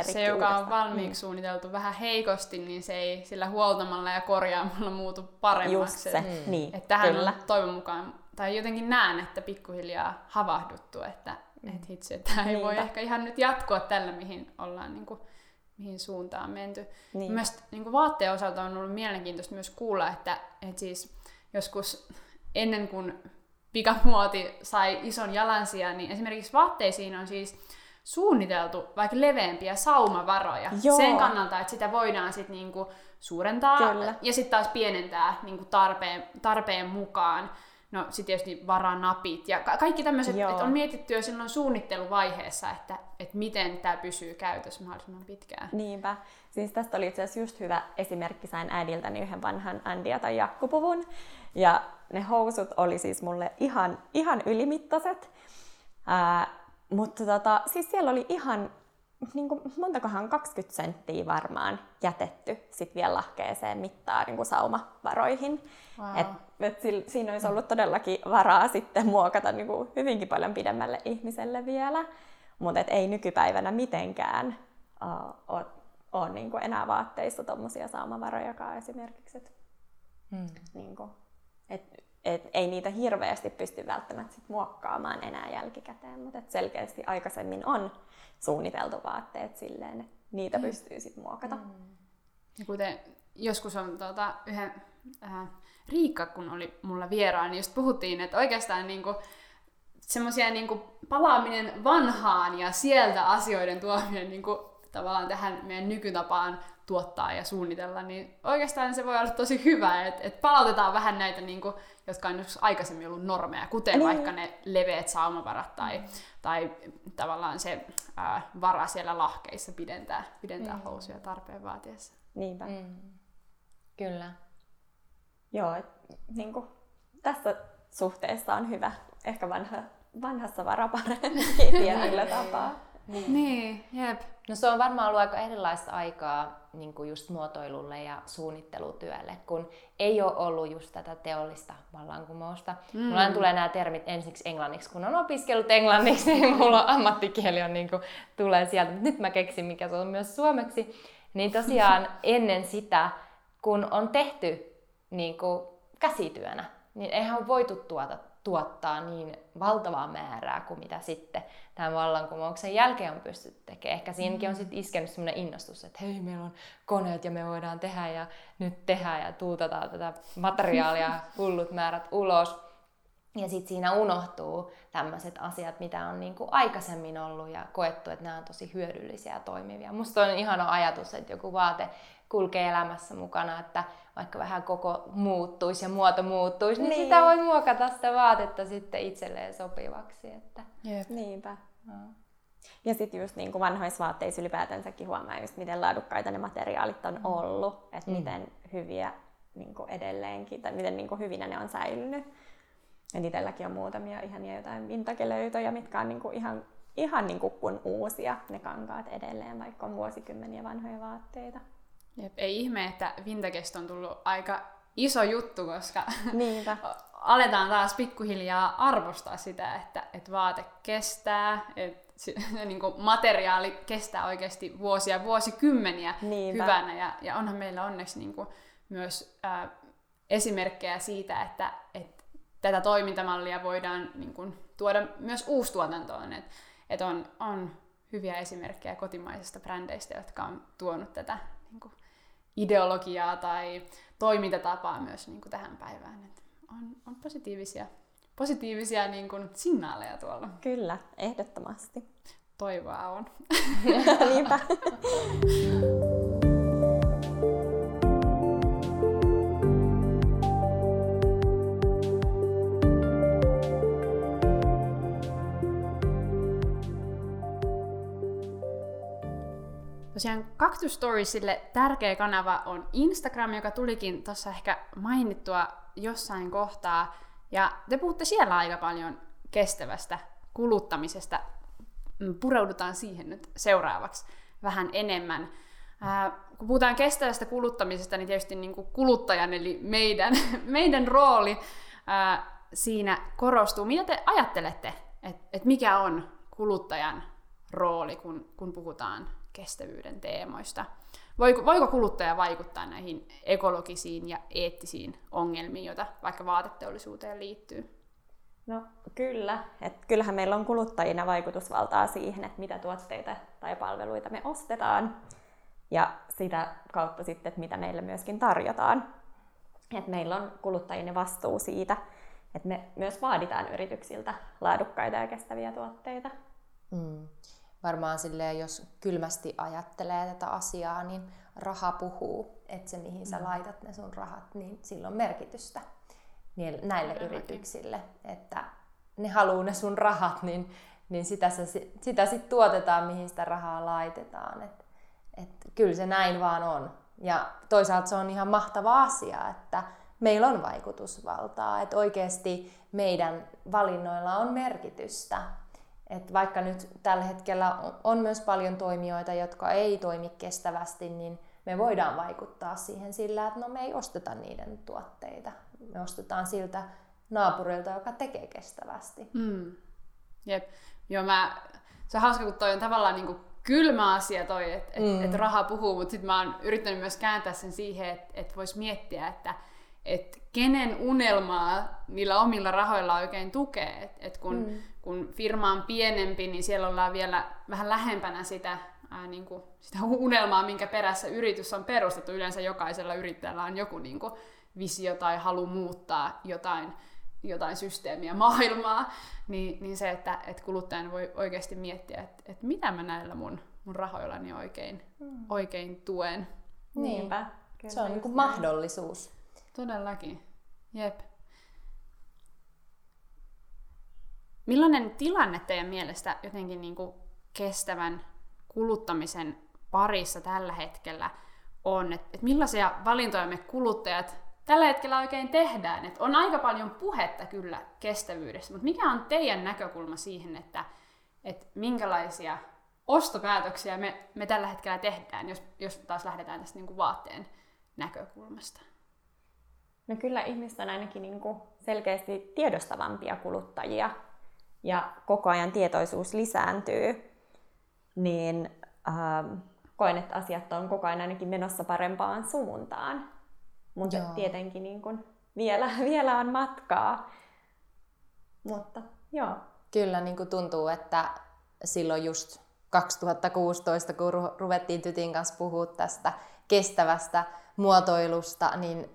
se, joka on valmiiksi mm. suunniteltu vähän heikosti, niin se ei sillä huoltamalla ja korjaamalla muutu paremmaksi. Just se, mm. niin, että tähän kyllä. toivon mukaan, tai jotenkin näen, että pikkuhiljaa havahduttu, että mm. et hitsi, että tämä ei Niinpä. voi ehkä ihan nyt jatkua tällä, mihin ollaan niin kuin, mihin suuntaan menty. Niin. Myös niin kuin vaatteen osalta on ollut mielenkiintoista myös kuulla, että, että siis joskus ennen kuin pikamuoti sai ison jalansijan, niin esimerkiksi vaatteisiin on siis suunniteltu vaikka leveämpiä saumavaroja Joo. sen kannalta, että sitä voidaan sitten niinku suurentaa Kyllä. ja sitten taas pienentää niinku tarpeen, tarpeen mukaan. No sitten tietysti varaa napit ja ka- kaikki tämmöiset, että on mietitty jo silloin suunnitteluvaiheessa, että, että miten tämä pysyy käytössä mahdollisimman pitkään. Niinpä. Siis tästä oli itse asiassa just hyvä esimerkki, sain äidiltäni yhden vanhan Andia tai Jakkupuvun. Ja ne housut oli siis mulle ihan, ihan ylimittaiset. Ää, mutta tota, siis siellä oli ihan, niin kuin, montakohan 20 senttiä varmaan jätetty sit vielä lahkeeseen mittaan niin kuin saumavaroihin. Wow. Et, et siinä olisi ollut todellakin varaa sitten muokata niin kuin hyvinkin paljon pidemmälle ihmiselle vielä. Mutta ei nykypäivänä mitenkään ole, ole niin kuin enää vaatteissa tuommoisia saumavarojakaan esimerkiksi. Et, hmm. niin kuin, et, et ei niitä hirveästi pysty välttämättä sit muokkaamaan enää jälkikäteen, mutta et selkeästi aikaisemmin on suunniteltu vaatteet silleen, että niitä mm. pystyy sitten muokata. Mm. Ja kuten joskus on tuota, yhden äh, Riikka, kun oli mulla vieraan, niin just puhuttiin, että oikeastaan niinku, semmoisia niinku, palaaminen vanhaan ja sieltä asioiden tuominen niinku, tavallaan tähän meidän nykytapaan tuottaa ja suunnitella, niin oikeastaan se voi olla tosi hyvä, että et palautetaan vähän näitä, niin kuin, jotka on aikaisemmin ollut normeja, kuten niin. vaikka ne leveät saumavarat tai, mm. tai tavallaan se ää, vara siellä lahkeissa pidentää, pidentää mm. housuja tarpeen vaatiessa. Niinpä. Mm. Kyllä. Joo, et, niin kuin, tässä suhteessa on hyvä ehkä vanha, vanhassa vara parempi tietyllä tapaa. Niin. niin, jep. No se on varmaan ollut aika erilaista aikaa niin kuin just muotoilulle ja suunnittelutyölle, kun ei ole ollut just tätä teollista vallankumousta. Mm. Mulla tulee nämä termit ensiksi englanniksi, kun on opiskellut englanniksi, niin mulla ammattikieli on niin kuin, tulee sieltä. Nyt mä keksin, mikä se on myös suomeksi. Niin tosiaan ennen sitä, kun on tehty niin kuin käsityönä, niin eihän voitu tuota tuottaa niin valtavaa määrää kuin mitä sitten tämän vallankumouksen jälkeen on pystytty tekemään. Ehkä siinäkin on mm. sitten iskenyt sellainen innostus, että hei, meillä on koneet ja me voidaan tehdä ja nyt tehdään ja tuutataan tätä materiaalia hullut määrät ulos. Ja sitten siinä unohtuu tämmöiset asiat, mitä on niinku aikaisemmin ollut ja koettu, että nämä on tosi hyödyllisiä ja toimivia. Musta on ihana ajatus, että joku vaate kulkee elämässä mukana, että vaikka vähän koko muuttuisi ja muoto muuttuisi, niin, niin sitä voi muokata sitä vaatetta sitten itselleen sopivaksi. Että... Jep. Niinpä. No. Ja sitten just niin kuin vanhoissa vaatteissa ylipäätänsäkin huomaa just, miten laadukkaita ne materiaalit on mm. ollut, että mm. miten hyviä niin kuin edelleenkin, tai miten niin kuin hyvinä ne on säilynyt. Et itselläkin on muutamia ihania jotain vintagelöytöjä, mitkä on niin kuin ihan, ihan niin kuin kuin uusia ne kankaat edelleen, vaikka on vuosikymmeniä vanhoja vaatteita. Jep, ei ihme, että vintageista on tullut aika iso juttu, koska Niinpä. aletaan taas pikkuhiljaa arvostaa sitä, että, että vaate kestää, että niin kuin materiaali kestää oikeasti vuosia, vuosikymmeniä Niinpä. hyvänä. Ja, ja onhan meillä onneksi niin kuin myös ää, esimerkkejä siitä, että, että tätä toimintamallia voidaan niin kuin, tuoda myös uustuotantoon. Että et on, on hyviä esimerkkejä kotimaisista brändeistä, jotka on tuonut tätä niin kuin, ideologiaa tai toimintatapaa myös niin kuin tähän päivään. Et on, on positiivisia, positiivisia niin kuin, signaaleja tuolla. Kyllä, ehdottomasti. Toivoa on. Niinpä. Tosiaan Cactus Storiesille tärkeä kanava on Instagram, joka tulikin tuossa ehkä mainittua jossain kohtaa. Ja te puhutte siellä aika paljon kestävästä kuluttamisesta. Mm, Pureudutaan siihen nyt seuraavaksi vähän enemmän. Ää, kun puhutaan kestävästä kuluttamisesta, niin tietysti niin kuin kuluttajan eli meidän, meidän rooli ää, siinä korostuu. Mitä te ajattelette, että et mikä on kuluttajan rooli, kun, kun puhutaan kestävyyden teemoista. Voiko, voiko kuluttaja vaikuttaa näihin ekologisiin ja eettisiin ongelmiin, joita vaikka vaateteollisuuteen liittyy? No kyllä. Et kyllähän meillä on kuluttajina vaikutusvaltaa siihen, että mitä tuotteita tai palveluita me ostetaan ja sitä kautta sitten, että mitä meille myöskin tarjotaan. Et meillä on kuluttajien vastuu siitä, että me myös vaaditaan yrityksiltä laadukkaita ja kestäviä tuotteita. Mm varmaan silleen, jos kylmästi ajattelee tätä asiaa, niin raha puhuu. Että se, mihin sä mm. laitat ne sun rahat, niin sillä on merkitystä näille yrityksille. Että ne haluaa ne sun rahat, niin, niin sitä, sitä sitten tuotetaan, mihin sitä rahaa laitetaan. Et, et kyllä se näin vaan on. Ja toisaalta se on ihan mahtava asia, että meillä on vaikutusvaltaa, että oikeasti meidän valinnoilla on merkitystä et vaikka nyt tällä hetkellä on myös paljon toimijoita, jotka ei toimi kestävästi, niin me voidaan vaikuttaa siihen sillä, että no me ei osteta niiden tuotteita. Me ostetaan siltä naapurilta, joka tekee kestävästi. Mm. Jep. Joo, mä, se on hauska, kun toi on tavallaan niin kuin kylmä asia toi, että et, mm. et raha puhuu, mutta sitten mä oon yrittänyt myös kääntää sen siihen, että et voisi miettiä, että et kenen unelmaa niillä omilla rahoilla oikein tukee. Et, et kun, mm. Kun firma on pienempi, niin siellä ollaan vielä vähän lähempänä sitä, ää, niin kuin, sitä unelmaa, minkä perässä yritys on perustettu. Yleensä jokaisella yrittäjällä on joku niin kuin, visio tai halu muuttaa jotain, jotain systeemiä, maailmaa, niin, niin se, että, että kuluttajan voi oikeasti miettiä, että, että mitä mä näillä mun, mun rahoillani oikein, mm. oikein tuen. Niinpä. Kyllä, se on niin kuin mahdollisuus. Todellakin. Jep. Millainen tilanne teidän mielestä jotenkin niin kuin kestävän kuluttamisen parissa tällä hetkellä on? Et, et millaisia valintoja me kuluttajat tällä hetkellä oikein tehdään? Et on aika paljon puhetta kyllä kestävyydestä, mutta mikä on teidän näkökulma siihen, että et minkälaisia ostopäätöksiä me, me tällä hetkellä tehdään, jos, jos taas lähdetään tästä niin kuin vaatteen näkökulmasta? No kyllä ihmiset on ainakin niin kuin selkeästi tiedostavampia kuluttajia ja koko ajan tietoisuus lisääntyy, niin ähm, koen, että asiat on koko ajan ainakin menossa parempaan suuntaan. Mutta tietenkin niin kuin vielä, vielä on matkaa. Mutta joo. Kyllä niin kuin tuntuu, että silloin just 2016, kun ruvettiin Tytin kanssa puhua tästä kestävästä muotoilusta, niin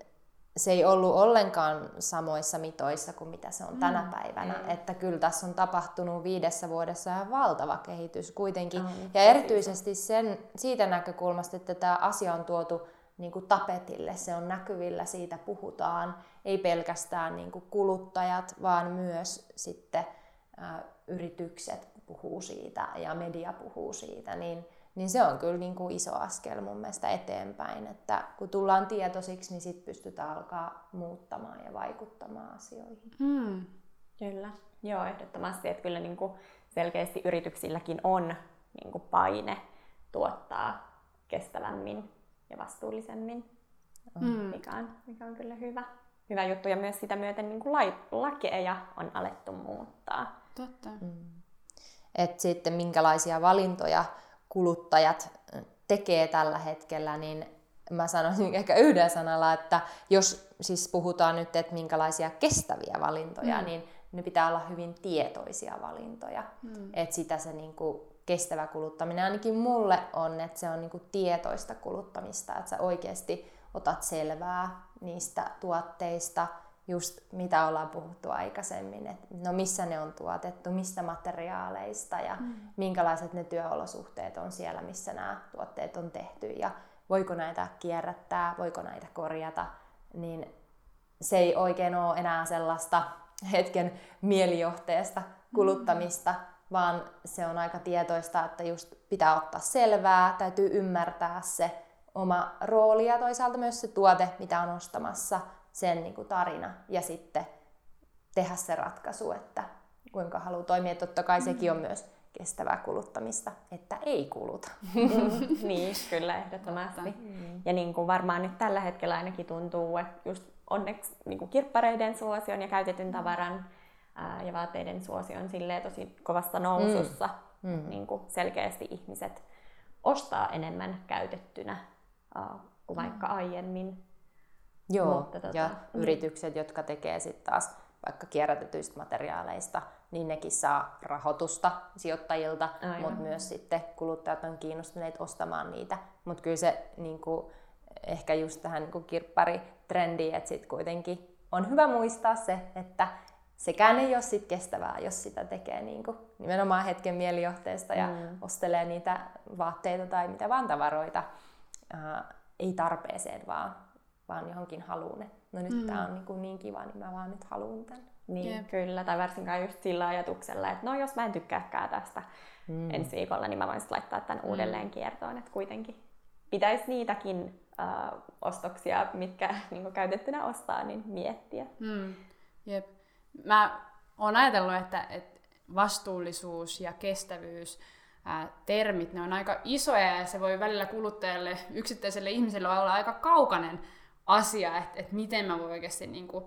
se ei ollut ollenkaan samoissa mitoissa kuin mitä se on mm. tänä päivänä. Mm. Että kyllä tässä on tapahtunut viidessä vuodessa ihan valtava kehitys kuitenkin. Mm. Ja erityisesti sen, siitä näkökulmasta, että tämä asia on tuotu niin kuin tapetille, se on näkyvillä, siitä puhutaan. Ei pelkästään niin kuin kuluttajat, vaan myös sitten ä, yritykset puhuu siitä ja media puhuu siitä. Niin, niin se on kyllä niin kuin iso askel mun mielestä eteenpäin, että kun tullaan tietoisiksi, niin sitten pystytään alkaa muuttamaan ja vaikuttamaan asioihin. Mm. Kyllä, joo ehdottomasti, että kyllä niin kuin selkeästi yrityksilläkin on niin kuin paine tuottaa kestävämmin ja vastuullisemmin, mm. mikä, on, mikä on kyllä hyvä, hyvä juttu. Ja myös sitä myöten niin kuin lakeja on alettu muuttaa. Totta. Mm. Et sitten minkälaisia valintoja kuluttajat tekee tällä hetkellä, niin mä sanoisin ehkä yhden sanalla, että jos siis puhutaan nyt, että minkälaisia kestäviä valintoja, mm. niin ne pitää olla hyvin tietoisia valintoja. Mm. Että sitä se niinku kestävä kuluttaminen ainakin mulle on, että se on niinku tietoista kuluttamista, että sä oikeasti otat selvää niistä tuotteista, just mitä ollaan puhuttu aikaisemmin, että no missä ne on tuotettu, mistä materiaaleista ja mm. minkälaiset ne työolosuhteet on siellä, missä nämä tuotteet on tehty ja voiko näitä kierrättää, voiko näitä korjata, niin se ei oikein ole enää sellaista hetken mielijohteesta kuluttamista, mm. vaan se on aika tietoista, että just pitää ottaa selvää, täytyy ymmärtää se oma rooli ja toisaalta myös se tuote, mitä on ostamassa, sen niin kuin tarina ja sitten tehdä se ratkaisu, että kuinka haluaa toimia. Totta kai sekin on mm. myös kestävää kuluttamista, että ei kuluta. Mm, niin, kyllä ehdottomasti. Mm. Ja niin kuin varmaan nyt tällä hetkellä ainakin tuntuu, että just onneksi niin kuin kirppareiden suosion ja käytetyn tavaran ää, ja vaatteiden suosion silleen tosi kovassa nousussa. Mm. Mm. Niin kuin selkeästi ihmiset ostaa enemmän käytettynä ää, kuin vaikka mm. aiemmin. Joo, Mutta, tota, ja niin. yritykset, jotka tekee sitten taas vaikka kierrätetyistä materiaaleista, niin nekin saa rahoitusta sijoittajilta, mutta myös sitten kuluttajat on kiinnostuneet ostamaan niitä. Mutta kyllä se niin kuin, ehkä just tähän niin kirpparitrendiin, että sitten kuitenkin on hyvä muistaa se, että sekään ei ole sit kestävää, jos sitä tekee niin kuin nimenomaan hetken mielijohteesta ja mm. ostelee niitä vaatteita tai mitä vaan tavaroita. Äh, ei tarpeeseen, vaan vaan johonkin haluun. No nyt mm. tämä on niin, kuin niin kiva, niin mä vaan nyt haluan tämän. Niin, Jep. kyllä. Tai varsinkaan just sillä ajatuksella, että no jos mä en tykkääkään tästä mm. ensi viikolla, niin mä voin laittaa tämän mm. uudelleen kiertoon. Että kuitenkin pitäisi niitäkin uh, ostoksia, mitkä niin käytettynä ostaa, niin miettiä. Mm. Jep. Mä oon ajatellut, että, että vastuullisuus ja kestävyys ää, termit, ne on aika isoja ja se voi välillä kuluttajalle, yksittäiselle ihmiselle olla aika kaukainen asia, että, että miten mä voin oikeasti niin kuin,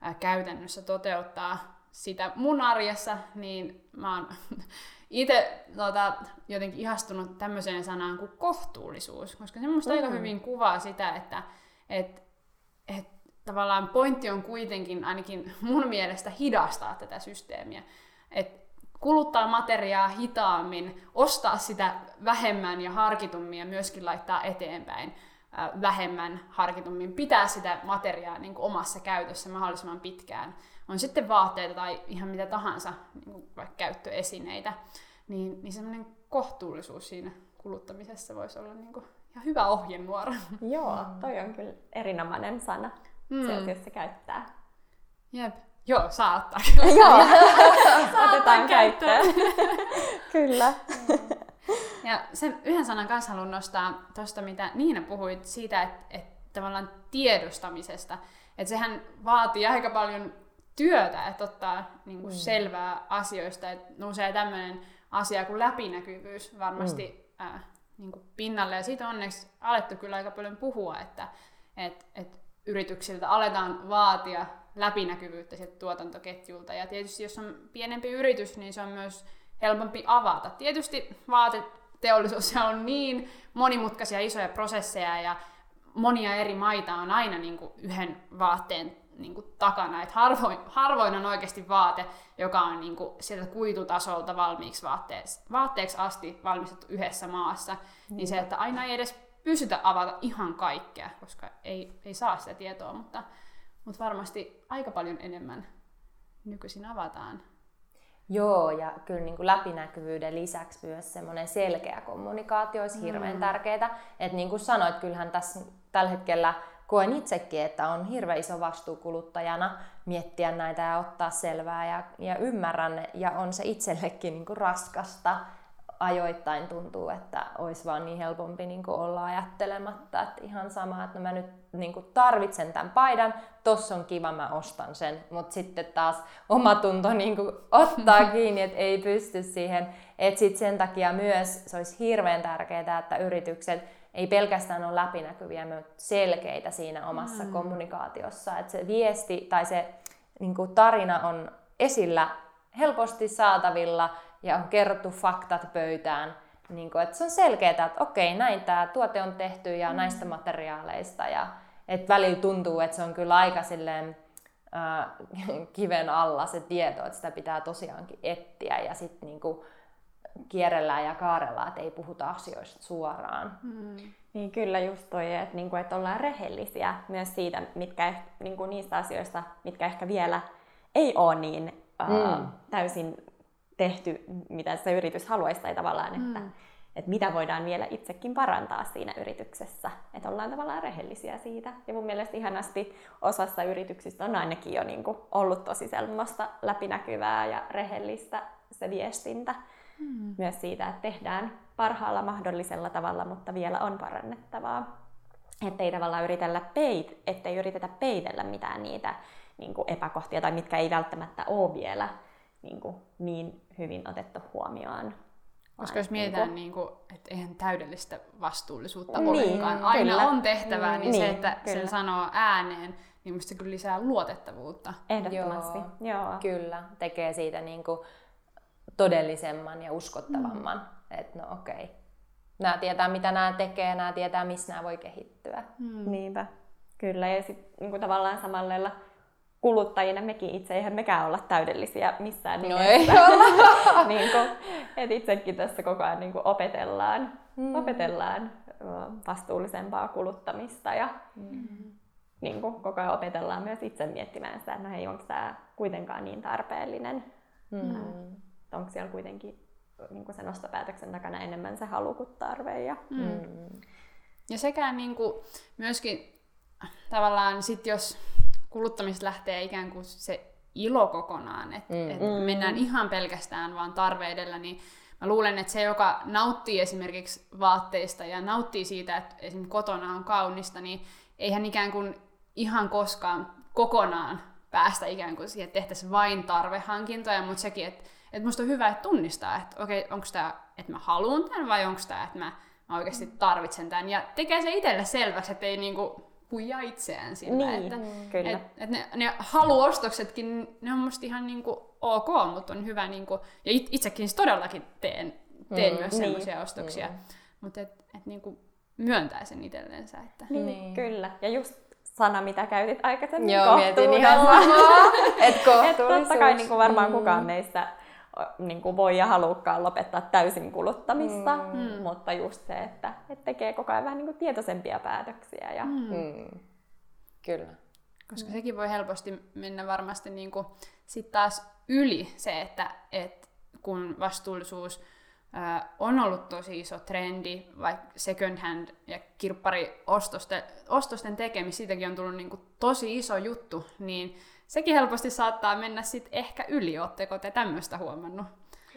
ää, käytännössä toteuttaa sitä mun arjessa, niin mä oon itse tota, jotenkin ihastunut tämmöiseen sanaan kuin kohtuullisuus, koska se musta mm. aika hyvin kuvaa sitä, että et, et, tavallaan pointti on kuitenkin ainakin mun mielestä hidastaa tätä systeemiä. Et kuluttaa materiaa hitaammin, ostaa sitä vähemmän ja harkitummin ja myöskin laittaa eteenpäin vähemmän harkitummin pitää sitä materiaa niin kuin omassa käytössä mahdollisimman pitkään. On sitten vaatteita tai ihan mitä tahansa, niin kuin vaikka käyttöesineitä, niin, niin semmoinen kohtuullisuus siinä kuluttamisessa voisi olla niin kuin ihan hyvä ohjenuora. Joo, toi on kyllä erinomainen sana. Mm. Se käyttää. Jep. Joo, saa ottaa. Joo, otetaan käyttöön. kyllä. Ja sen yhden sanan kanssa haluan nostaa tuosta, mitä Niina puhuit siitä, että, että tavallaan tiedostamisesta. Että sehän vaatii aika paljon työtä, että ottaa niin kuin mm. selvää asioista. Että nousee tämmöinen asia kuin läpinäkyvyys varmasti mm. äh, niin kuin pinnalle. Ja siitä on onneksi alettu kyllä aika paljon puhua, että et, et yrityksiltä aletaan vaatia läpinäkyvyyttä sieltä tuotantoketjulta. Ja tietysti jos on pienempi yritys, niin se on myös helpompi avata. Tietysti vaateteollisuus on niin monimutkaisia isoja prosesseja ja monia eri maita on aina niin kuin yhden vaatteen niin kuin takana. Et harvoin, harvoin on oikeasti vaate, joka on niin kuin sieltä kuitutasolta valmiiksi vaatteeksi, vaatteeksi asti valmistettu yhdessä maassa. Mm. Niin se, että aina ei edes pystytä avata ihan kaikkea, koska ei, ei saa sitä tietoa, mutta, mutta varmasti aika paljon enemmän nykyisin avataan. Joo, ja kyllä niin kuin läpinäkyvyyden lisäksi myös semmoinen selkeä kommunikaatio olisi hirveän mm. tärkeää. Että niin kuin sanoit, kyllähän tässä tällä hetkellä koen itsekin, että on hirveän iso vastuu kuluttajana miettiä näitä ja ottaa selvää ja, ja ymmärrän, ja on se itsellekin niin kuin raskasta ajoittain tuntuu, että olisi vaan niin helpompi niin kuin olla ajattelematta, että ihan sama, että no mä nyt niin kuin tarvitsen tämän paidan, tossa on kiva, mä ostan sen, mutta sitten taas oma tunto niin kuin ottaa kiinni, että ei pysty siihen, että sitten sen takia myös se olisi hirveän tärkeää, että yritykset ei pelkästään ole läpinäkyviä, myös selkeitä siinä omassa mm. kommunikaatiossa. Että se viesti tai se niin kuin tarina on esillä helposti saatavilla ja on kerrottu faktat pöytään. Niin kuin, että se on selkeää, että okei, näin tämä tuote on tehty ja mm. näistä materiaaleista. Ja, että välillä tuntuu, että se on kyllä aika silleen, äh, kiven alla se tieto, että sitä pitää tosiaankin etsiä ja sitten niinku kierrellään ja kaarellaan, että ei puhuta asioista suoraan. Mm. Niin kyllä just toi, että, niinku, että ollaan rehellisiä myös siitä, mitkä, niinku, niistä asioista, mitkä ehkä vielä ei ole niin mm. uh, täysin tehty, mitä se yritys haluaisi tai tavallaan, että, mm että mitä voidaan vielä itsekin parantaa siinä yrityksessä. Että ollaan tavallaan rehellisiä siitä. Ja mun mielestä ihanasti osassa yrityksistä on ainakin jo niin kuin ollut tosi semmoista läpinäkyvää ja rehellistä se viestintä. Hmm. Myös siitä, että tehdään parhaalla mahdollisella tavalla, mutta vielä on parannettavaa. Että ei tavallaan yritellä peit, ettei yritetä peitellä mitään niitä niin kuin epäkohtia tai mitkä ei välttämättä ole vielä niin, kuin niin hyvin otettu huomioon koska jos mietitään, niin kuin, että eihän täydellistä vastuullisuutta niin, ollenkaan, aina kyllä. on tehtävää, niin, niin se, että kyllä. sen sanoo ääneen, niin minusta se kyllä lisää luotettavuutta. Ehdottomasti, joo. joo. Kyllä, tekee siitä niin kuin todellisemman ja uskottavamman. Mm. Että no okei, okay. nämä tietää mitä nämä tekee, nämä tietää missä nämä voi kehittyä. Mm. Niinpä, kyllä. Ja sitten niin tavallaan samalla kuluttajina mekin itse, eihän mekään olla täydellisiä missään no ei olla. niin kuin, et itsekin tässä koko ajan niin kuin opetellaan, mm. opetellaan vastuullisempaa kuluttamista ja mm. niin kuin, koko ajan opetellaan myös itse miettimään sitä, että no hei, onko tämä kuitenkaan niin tarpeellinen. Mm. Onko siellä kuitenkin niin kuin sen ostopäätöksen takana enemmän se halu kuin tarve. Ja, mm. Mm. ja sekä niin kuin, myöskin tavallaan sit jos kuluttamista lähtee ikään kuin se ilo kokonaan, että mm. et mm. mennään ihan pelkästään vaan tarve edellä, niin mä luulen, että se, joka nauttii esimerkiksi vaatteista ja nauttii siitä, että esimerkiksi kotona on kaunista, niin eihän ikään kuin ihan koskaan kokonaan päästä ikään kuin siihen, että tehtäisiin vain tarvehankintoja, mutta sekin, että, että musta on hyvä, että tunnistaa, että okei, onko tämä, että mä haluan tämän vai onko tämä, että mä, mä oikeasti tarvitsen tämän. Ja tekee se itselle selväksi, että ei niinku huijaa itseään sillä, niin, että, kyllä. Et, et ne, ne haluostoksetkin, ne on musta ihan niinku ok, mutta on hyvä, niinku, ja it, itsekin siis todellakin teen, teen mm, myös niin. sellaisia ostoksia, mm. mutta et, et niinku myöntää sen itsellensä. Että... Niin, niin, kyllä. Ja just sana, mitä käytit aikaisemmin, Joo, mietin ihan samaa. Et et totta kai niin kuin varmaan mm. kukaan meistä niin kuin voi ja halukkaan lopettaa täysin kuluttamista, mm. mm. mutta just se, että, että tekee koko ajan vähän niin kuin tietoisempia päätöksiä. Ja... Mm. Mm. Kyllä. Koska mm. sekin voi helposti mennä varmasti niin kuin sit taas yli se, että, että kun vastuullisuus on ollut tosi iso trendi, vaikka second hand ja kirppariostosten ostosten tekemistä, siitäkin on tullut niin kuin tosi iso juttu, niin sekin helposti saattaa mennä sit ehkä yli. Oletteko te tämmöistä huomannut?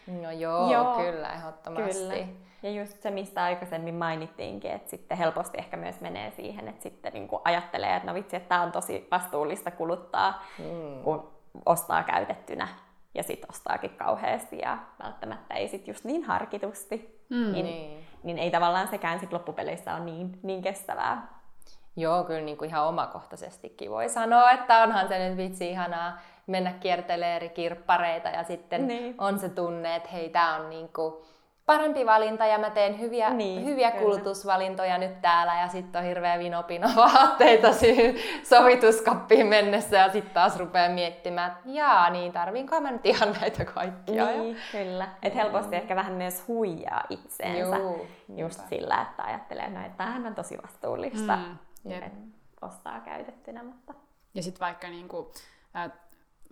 No joo, joo, kyllä, ehdottomasti. Kyllä. Ja just se, mistä aikaisemmin mainittiinkin, että sitten helposti ehkä myös menee siihen, että sitten niin ajattelee, että no vitsi, että tämä on tosi vastuullista kuluttaa, mm. kun ostaa käytettynä ja sitten ostaakin kauheasti ja välttämättä ei sitten just niin harkitusti. Mm. Niin, niin. niin ei tavallaan sekään sit loppupeleissä ole niin, niin kestävää. Joo, kyllä niin kuin ihan omakohtaisestikin voi sanoa, että onhan se nyt vitsi ihanaa mennä kiertelemään eri kirppareita ja sitten niin. on se tunne, että hei, tämä on niin kuin parempi valinta ja mä teen hyviä, niin, hyviä kulutusvalintoja nyt täällä ja sitten on hirveä vinopino vaatteita siihen sovituskappiin mennessä ja sitten taas rupeaa miettimään, että jaa, niin tarviinko mä nyt ihan näitä kaikkia. Niin, ja... kyllä. Että helposti mm. ehkä vähän myös huijaa itseensä Juu, just niinpä. sillä, että ajattelee, no, että tämähän on tosi vastuullista. Mm Jep. ostaa käytettynä. Mutta... Ja sitten vaikka, niinku, äh,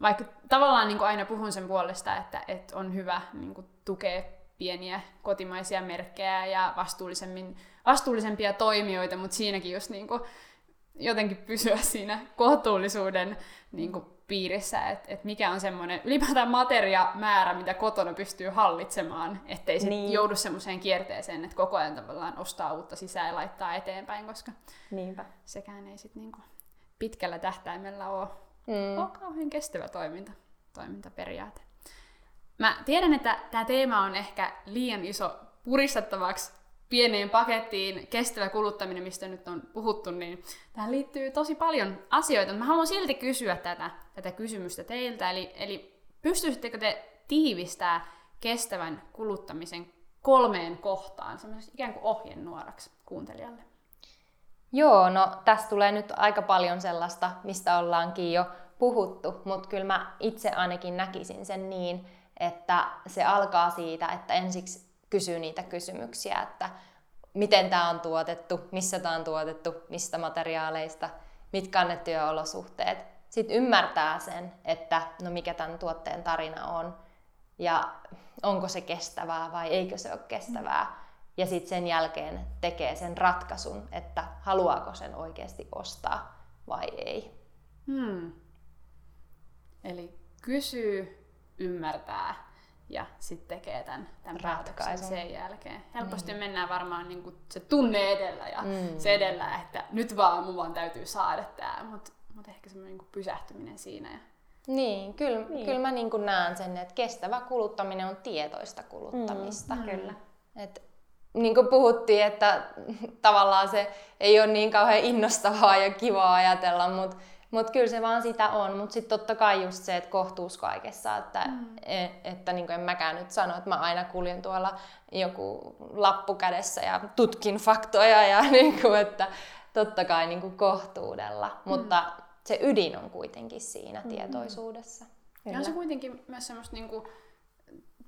vaikka tavallaan niinku aina puhun sen puolesta, että et on hyvä niinku, tukea pieniä kotimaisia merkkejä ja vastuullisemmin, vastuullisempia toimijoita, mutta siinäkin just niinku, jotenkin pysyä siinä kohtuullisuuden niinku, piirissä, että et mikä on semmoinen ylipäätään materiamäärä, mitä kotona pystyy hallitsemaan, ettei sit niin. joudu semmoiseen kierteeseen, että koko ajan tavallaan ostaa uutta sisään ja laittaa eteenpäin, koska Niinpä. sekään ei sit niinku pitkällä tähtäimellä ole, mm. ole kauhean kestävä toiminta, toimintaperiaate. Mä tiedän, että tämä teema on ehkä liian iso puristettavaksi pieneen pakettiin kestävä kuluttaminen, mistä nyt on puhuttu, niin tähän liittyy tosi paljon asioita. Mä haluan silti kysyä tätä, tätä kysymystä teiltä. Eli, eli pystyisittekö te tiivistää kestävän kuluttamisen kolmeen kohtaan, semmoisesta ikään kuin ohjenuoraksi kuuntelijalle? Joo, no tässä tulee nyt aika paljon sellaista, mistä ollaankin jo puhuttu, mutta kyllä mä itse ainakin näkisin sen niin, että se alkaa siitä, että ensiksi kysyy niitä kysymyksiä, että miten tämä on tuotettu, missä tämä on tuotettu, mistä materiaaleista, mitkä on ne työolosuhteet. Sitten ymmärtää sen, että no mikä tämän tuotteen tarina on ja onko se kestävää vai eikö se ole kestävää. Ja sitten sen jälkeen tekee sen ratkaisun, että haluaako sen oikeasti ostaa vai ei. Hmm. Eli kysyy, ymmärtää ja sitten tekee tämän, tämän ratkaisun sen jälkeen. Helposti mm. mennään varmaan niin kuin se tunne edellä ja mm. se edellä, että nyt vaan mun vaan täytyy saada tämä, mutta mut ehkä semmoinen niin pysähtyminen siinä. Ja... Niin, kyllä, niin. kyllä mä niin kuin näen sen, että kestävä kuluttaminen on tietoista kuluttamista. Mm, kyllä. Et, niin kuin puhuttiin, että tavallaan se ei ole niin kauhean innostavaa ja kivaa ajatella, mutta mutta kyllä se vaan sitä on. Mutta sitten totta kai just se, että kohtuus kaikessa. Että, mm. et, että niin en mäkään nyt sano, että mä aina kuljen tuolla joku lappu kädessä ja tutkin faktoja. Ja niin kuin, että totta kai niin kuin kohtuudella. Mm. Mutta se ydin on kuitenkin siinä mm. tietoisuudessa. Ja on se kuitenkin myös semmoista niin kuin,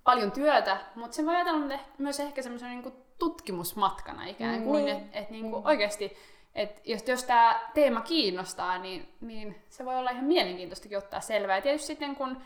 paljon työtä, mutta se voi ajatella myös ehkä semmoisen niin tutkimusmatkana ikään kuin, niin. että et, niin kuin mm. oikeasti et jos, jos tämä teema kiinnostaa, niin, niin se voi olla ihan mielenkiintoistakin ottaa selvää. Ja tietysti sitten kun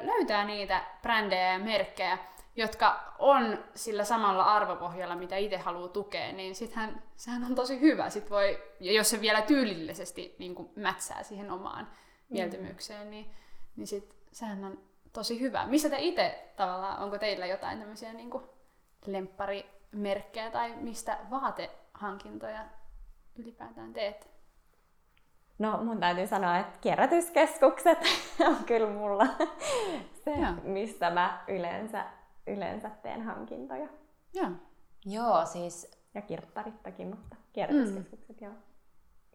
löytää niitä brändejä ja merkkejä, jotka on sillä samalla arvopohjalla, mitä itse haluaa tukea, niin sittenhän sehän on tosi hyvä. Sit voi, ja jos se vielä tyylillisesti niin kuin mätsää siihen omaan mm. mieltymykseen, niin, niin sit sehän on tosi hyvä. Missä te itse tavallaan, onko teillä jotain tämmöisiä niin kuin lempparimerkkejä tai mistä vaatehankintoja ylipäätään teet? No mun täytyy sanoa, että kierrätyskeskukset on kyllä mulla se, ja. mistä mä yleensä, yleensä teen hankintoja. Ja. Joo, siis... Ja kirpparittakin, mutta kierrätyskeskukset mm. joo.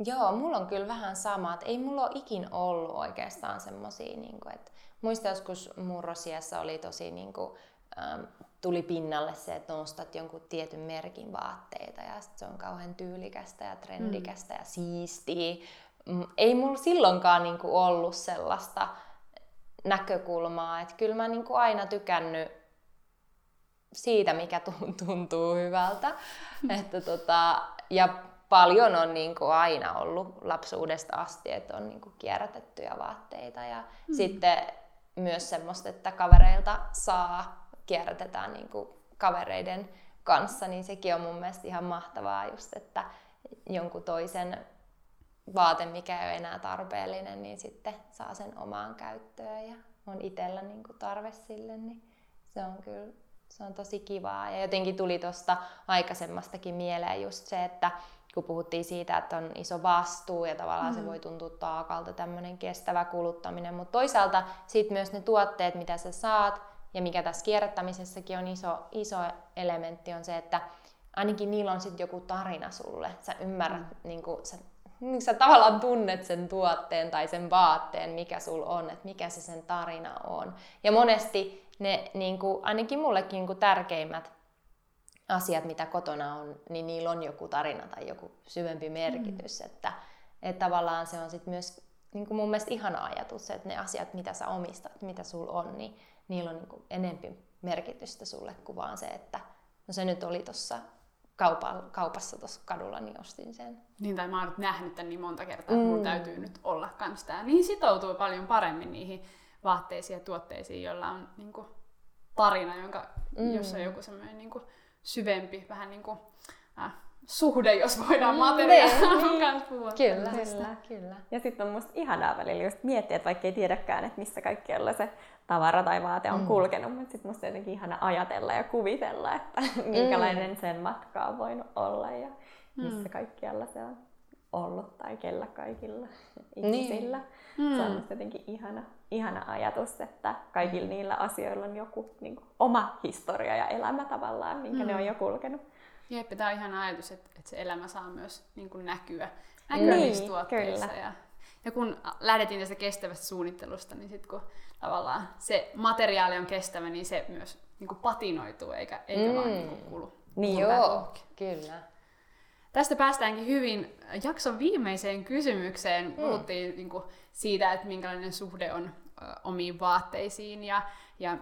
Joo, mulla on kyllä vähän sama, että ei mulla ole ikin ollut oikeastaan semmosia, niin kuin, että muista joskus murrosiassa oli tosi niin kuin, ähm, tuli pinnalle se, että nostat jonkun tietyn merkin vaatteita ja se on kauhean tyylikästä ja trendikästä mm. ja siistiä. Ei mulla silloinkaan niinku ollut sellaista näkökulmaa, että kyllä mä niinku aina tykännyt siitä, mikä tuntuu hyvältä. Mm. että tota, ja paljon on niin kuin aina ollut lapsuudesta asti, että on niin kuin kierrätettyjä vaatteita ja mm. sitten myös semmoista, että kavereilta saa kierrätetään niin kuin kavereiden kanssa, niin sekin on mun mielestä ihan mahtavaa just, että jonkun toisen vaate, mikä ei ole enää tarpeellinen, niin sitten saa sen omaan käyttöön ja on itsellä niin kuin tarve sille, niin se on kyllä se on tosi kivaa. Ja jotenkin tuli tuosta aikaisemmastakin mieleen just se, että kun puhuttiin siitä, että on iso vastuu ja tavallaan mm. se voi tuntua taakalta tämmöinen kestävä kuluttaminen, mutta toisaalta sitten myös ne tuotteet, mitä sä saat, ja mikä tässä kierrättämisessäkin on iso, iso elementti, on se, että ainakin niillä on sitten joku tarina sulle. Sä ymmärrät, mm. niin kuin, sä, niin sä tavallaan tunnet sen tuotteen tai sen vaatteen, mikä sul on, että mikä se sen tarina on. Ja monesti ne, niin kuin, ainakin mullekin niin kuin tärkeimmät asiat, mitä kotona on, niin niillä on joku tarina tai joku syvempi merkitys. Mm. Että, että tavallaan se on sitten myös niin kuin mun mielestä ihana ajatus, että ne asiat, mitä sä omistat, mitä sul on, niin niillä on niin enempi merkitystä sulle kuin vaan se, että no se nyt oli tuossa kaupa, kaupassa tuossa kadulla, niin ostin sen. Niin, tai mä oon nyt nähnyt tämän niin monta kertaa, että mm. mun täytyy nyt olla kans tää. Niin sitoutuu paljon paremmin niihin vaatteisiin ja tuotteisiin, joilla on niin kuin, tarina, jonka, mm. jossa on joku semmoinen niin syvempi, vähän niin kuin, äh, suhde, jos voidaan mm, materiaalin niin, kanssa puhua. Kyllä, kyllä, kyllä. Ja sitten on musta ihanaa välillä just miettiä, että vaikka ei tiedäkään, että missä kaikkialla se tavara tai vaate on mm. kulkenut, mutta sitten musta jotenkin ihana ajatella ja kuvitella, että minkälainen mm. sen matka on voinut olla ja missä mm. kaikkialla se on ollut tai kellä kaikilla ihmisillä. Niin. Se on musta jotenkin ihana, ihana ajatus, että kaikilla mm. niillä asioilla on joku niin kuin, oma historia ja elämä tavallaan, minkä mm. ne on jo kulkenut. Jep, tämä on ihan ajatus, että, että se elämä saa myös niin kuin näkyä, näkyä niin, niissä tuotteissa. Kyllä. Ja, ja kun lähdettiin tästä kestävästä suunnittelusta, niin sitten kun tavallaan se materiaali on kestävä, niin se myös niin kuin patinoituu eikä, eikä mm. vaan niin kuin kulu. Niin joo, kyllä. Tästä päästäänkin hyvin jakson viimeiseen kysymykseen. Mm. Puhuttiin niin kuin, siitä, että minkälainen suhde on ö, omiin vaatteisiin ja, ja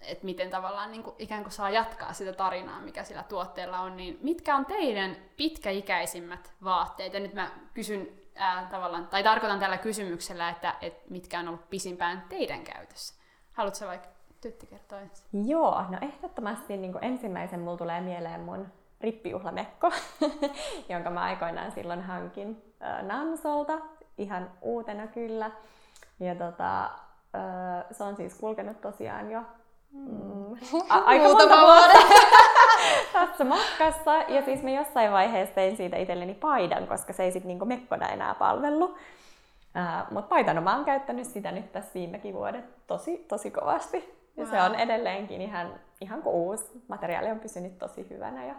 että miten tavallaan niin kuin, ikään kuin saa jatkaa sitä tarinaa, mikä sillä tuotteella on. Niin mitkä on teidän pitkäikäisimmät vaatteet? Ja nyt mä kysyn ää, tavallaan, tai tarkoitan tällä kysymyksellä, että, että mitkä on ollut pisimpään teidän käytössä. Haluatko vaikka Tytti kertoa ensin? Joo, no ehdottomasti niin ensimmäisen mulla tulee mieleen mun rippijuhlamekko, jonka mä aikoinaan silloin hankin äh, Nansolta, ihan uutena kyllä. Ja tota, äh, se on siis kulkenut tosiaan jo mm, aika monta vuotta tässä matkassa. Ja siis mä jossain vaiheessa tein siitä itselleni paidan, koska se ei sitten niinku mekkona enää palvellut. Uh, Mutta paitana mä oon käyttänyt sitä nyt tässä viimekin vuodet tosi, tosi kovasti. Ja wow. se on edelleenkin ihan, ihan kuin uusi. Materiaali on pysynyt tosi hyvänä ja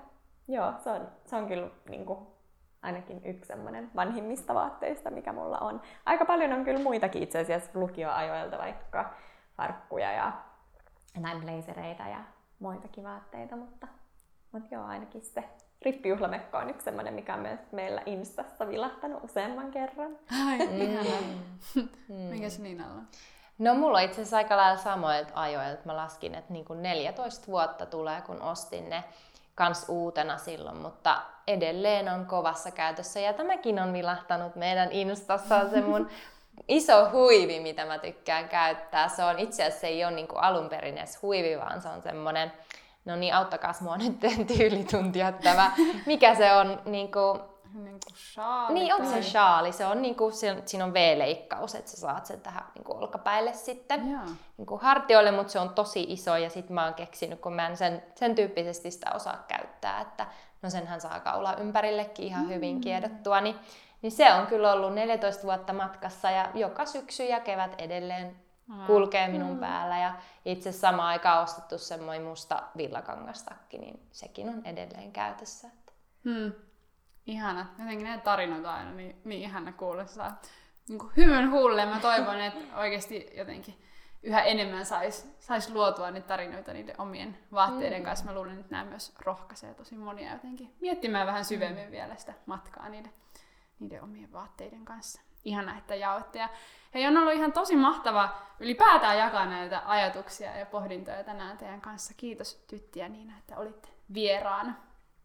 Joo, se on, se on kyllä niin kuin, ainakin yksi semmoinen vanhimmista vaatteista, mikä mulla on. Aika paljon on kyllä muitakin itse asiassa lukioajoilta, vaikka farkkuja ja näin blazereita ja muitakin vaatteita, mutta, mutta joo, ainakin se rippijuhlamekko on yksi semmoinen, mikä on myös meillä Instassa vilahtanut useamman kerran. Ai, mm. Mikä se niin on? No mulla on itse asiassa aika lailla samoilta ajoilta. Mä laskin, että niin kuin 14 vuotta tulee, kun ostin ne kans uutena silloin, mutta edelleen on kovassa käytössä. Ja tämäkin on vilahtanut meidän Instassa, se mun iso huivi, mitä mä tykkään käyttää. Se on itse asiassa se ei ole niinku alun perin edes huivi, vaan se on semmonen, no niin auttakaa mua nyt tyylituntia tämä, mikä se on niinku, niin kuin shaali. Niin on se shaali. Se on niin kuin, siinä on V-leikkaus, että sä saat sen tähän niin kuin olkapäille sitten Joo. niin kuin hartioille, mutta se on tosi iso ja sitten mä oon keksinyt, kun mä en sen, sen tyyppisesti sitä osaa käyttää, että no senhän saa kaula ympärillekin ihan mm. hyvin kiedottua, niin, niin se on kyllä ollut 14 vuotta matkassa ja joka syksy ja kevät edelleen kulkee minun mm. päällä ja itse samaan aikaan ostettu semmoinen musta villakangastakki, niin sekin on edelleen käytössä. Hmm. Ihana. Jotenkin näitä tarinoita aina niin, niin ihana kuulostaa. Niin kuin hyvän huulle. Mä toivon, että oikeasti jotenkin yhä enemmän saisi sais luotua niitä tarinoita niiden omien vaatteiden mm. kanssa. Mä luulen, että nämä myös rohkaisee tosi monia jotenkin miettimään vähän syvemmin mm. vielä sitä matkaa niiden, niiden omien vaatteiden kanssa. Ihana, että jaoitte. Ja hei, on ollut ihan tosi mahtava ylipäätään jakaa näitä ajatuksia ja pohdintoja tänään teidän kanssa. Kiitos Tytti ja Niina, että olitte vieraana.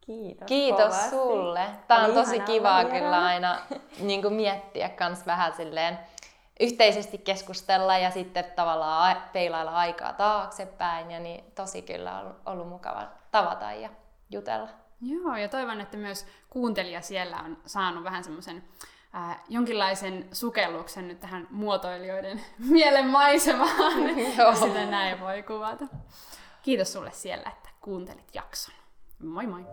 Kiitos. Kiitos kovasti. sulle. Tämä on tosi kivaa kyllä aina niin kuin miettiä kans vähän silleen yhteisesti keskustella ja sitten tavallaan peilailla aikaa taaksepäin. Ja niin tosi kyllä on ollut mukava tavata ja jutella. Joo, ja toivon, että myös kuuntelija siellä on saanut vähän semmoisen äh, jonkinlaisen sukelluksen nyt tähän muotoilijoiden mielen maisemaan, jos sitä näin voi kuvata. Kiitos sulle siellä, että kuuntelit jakson. Moi moi!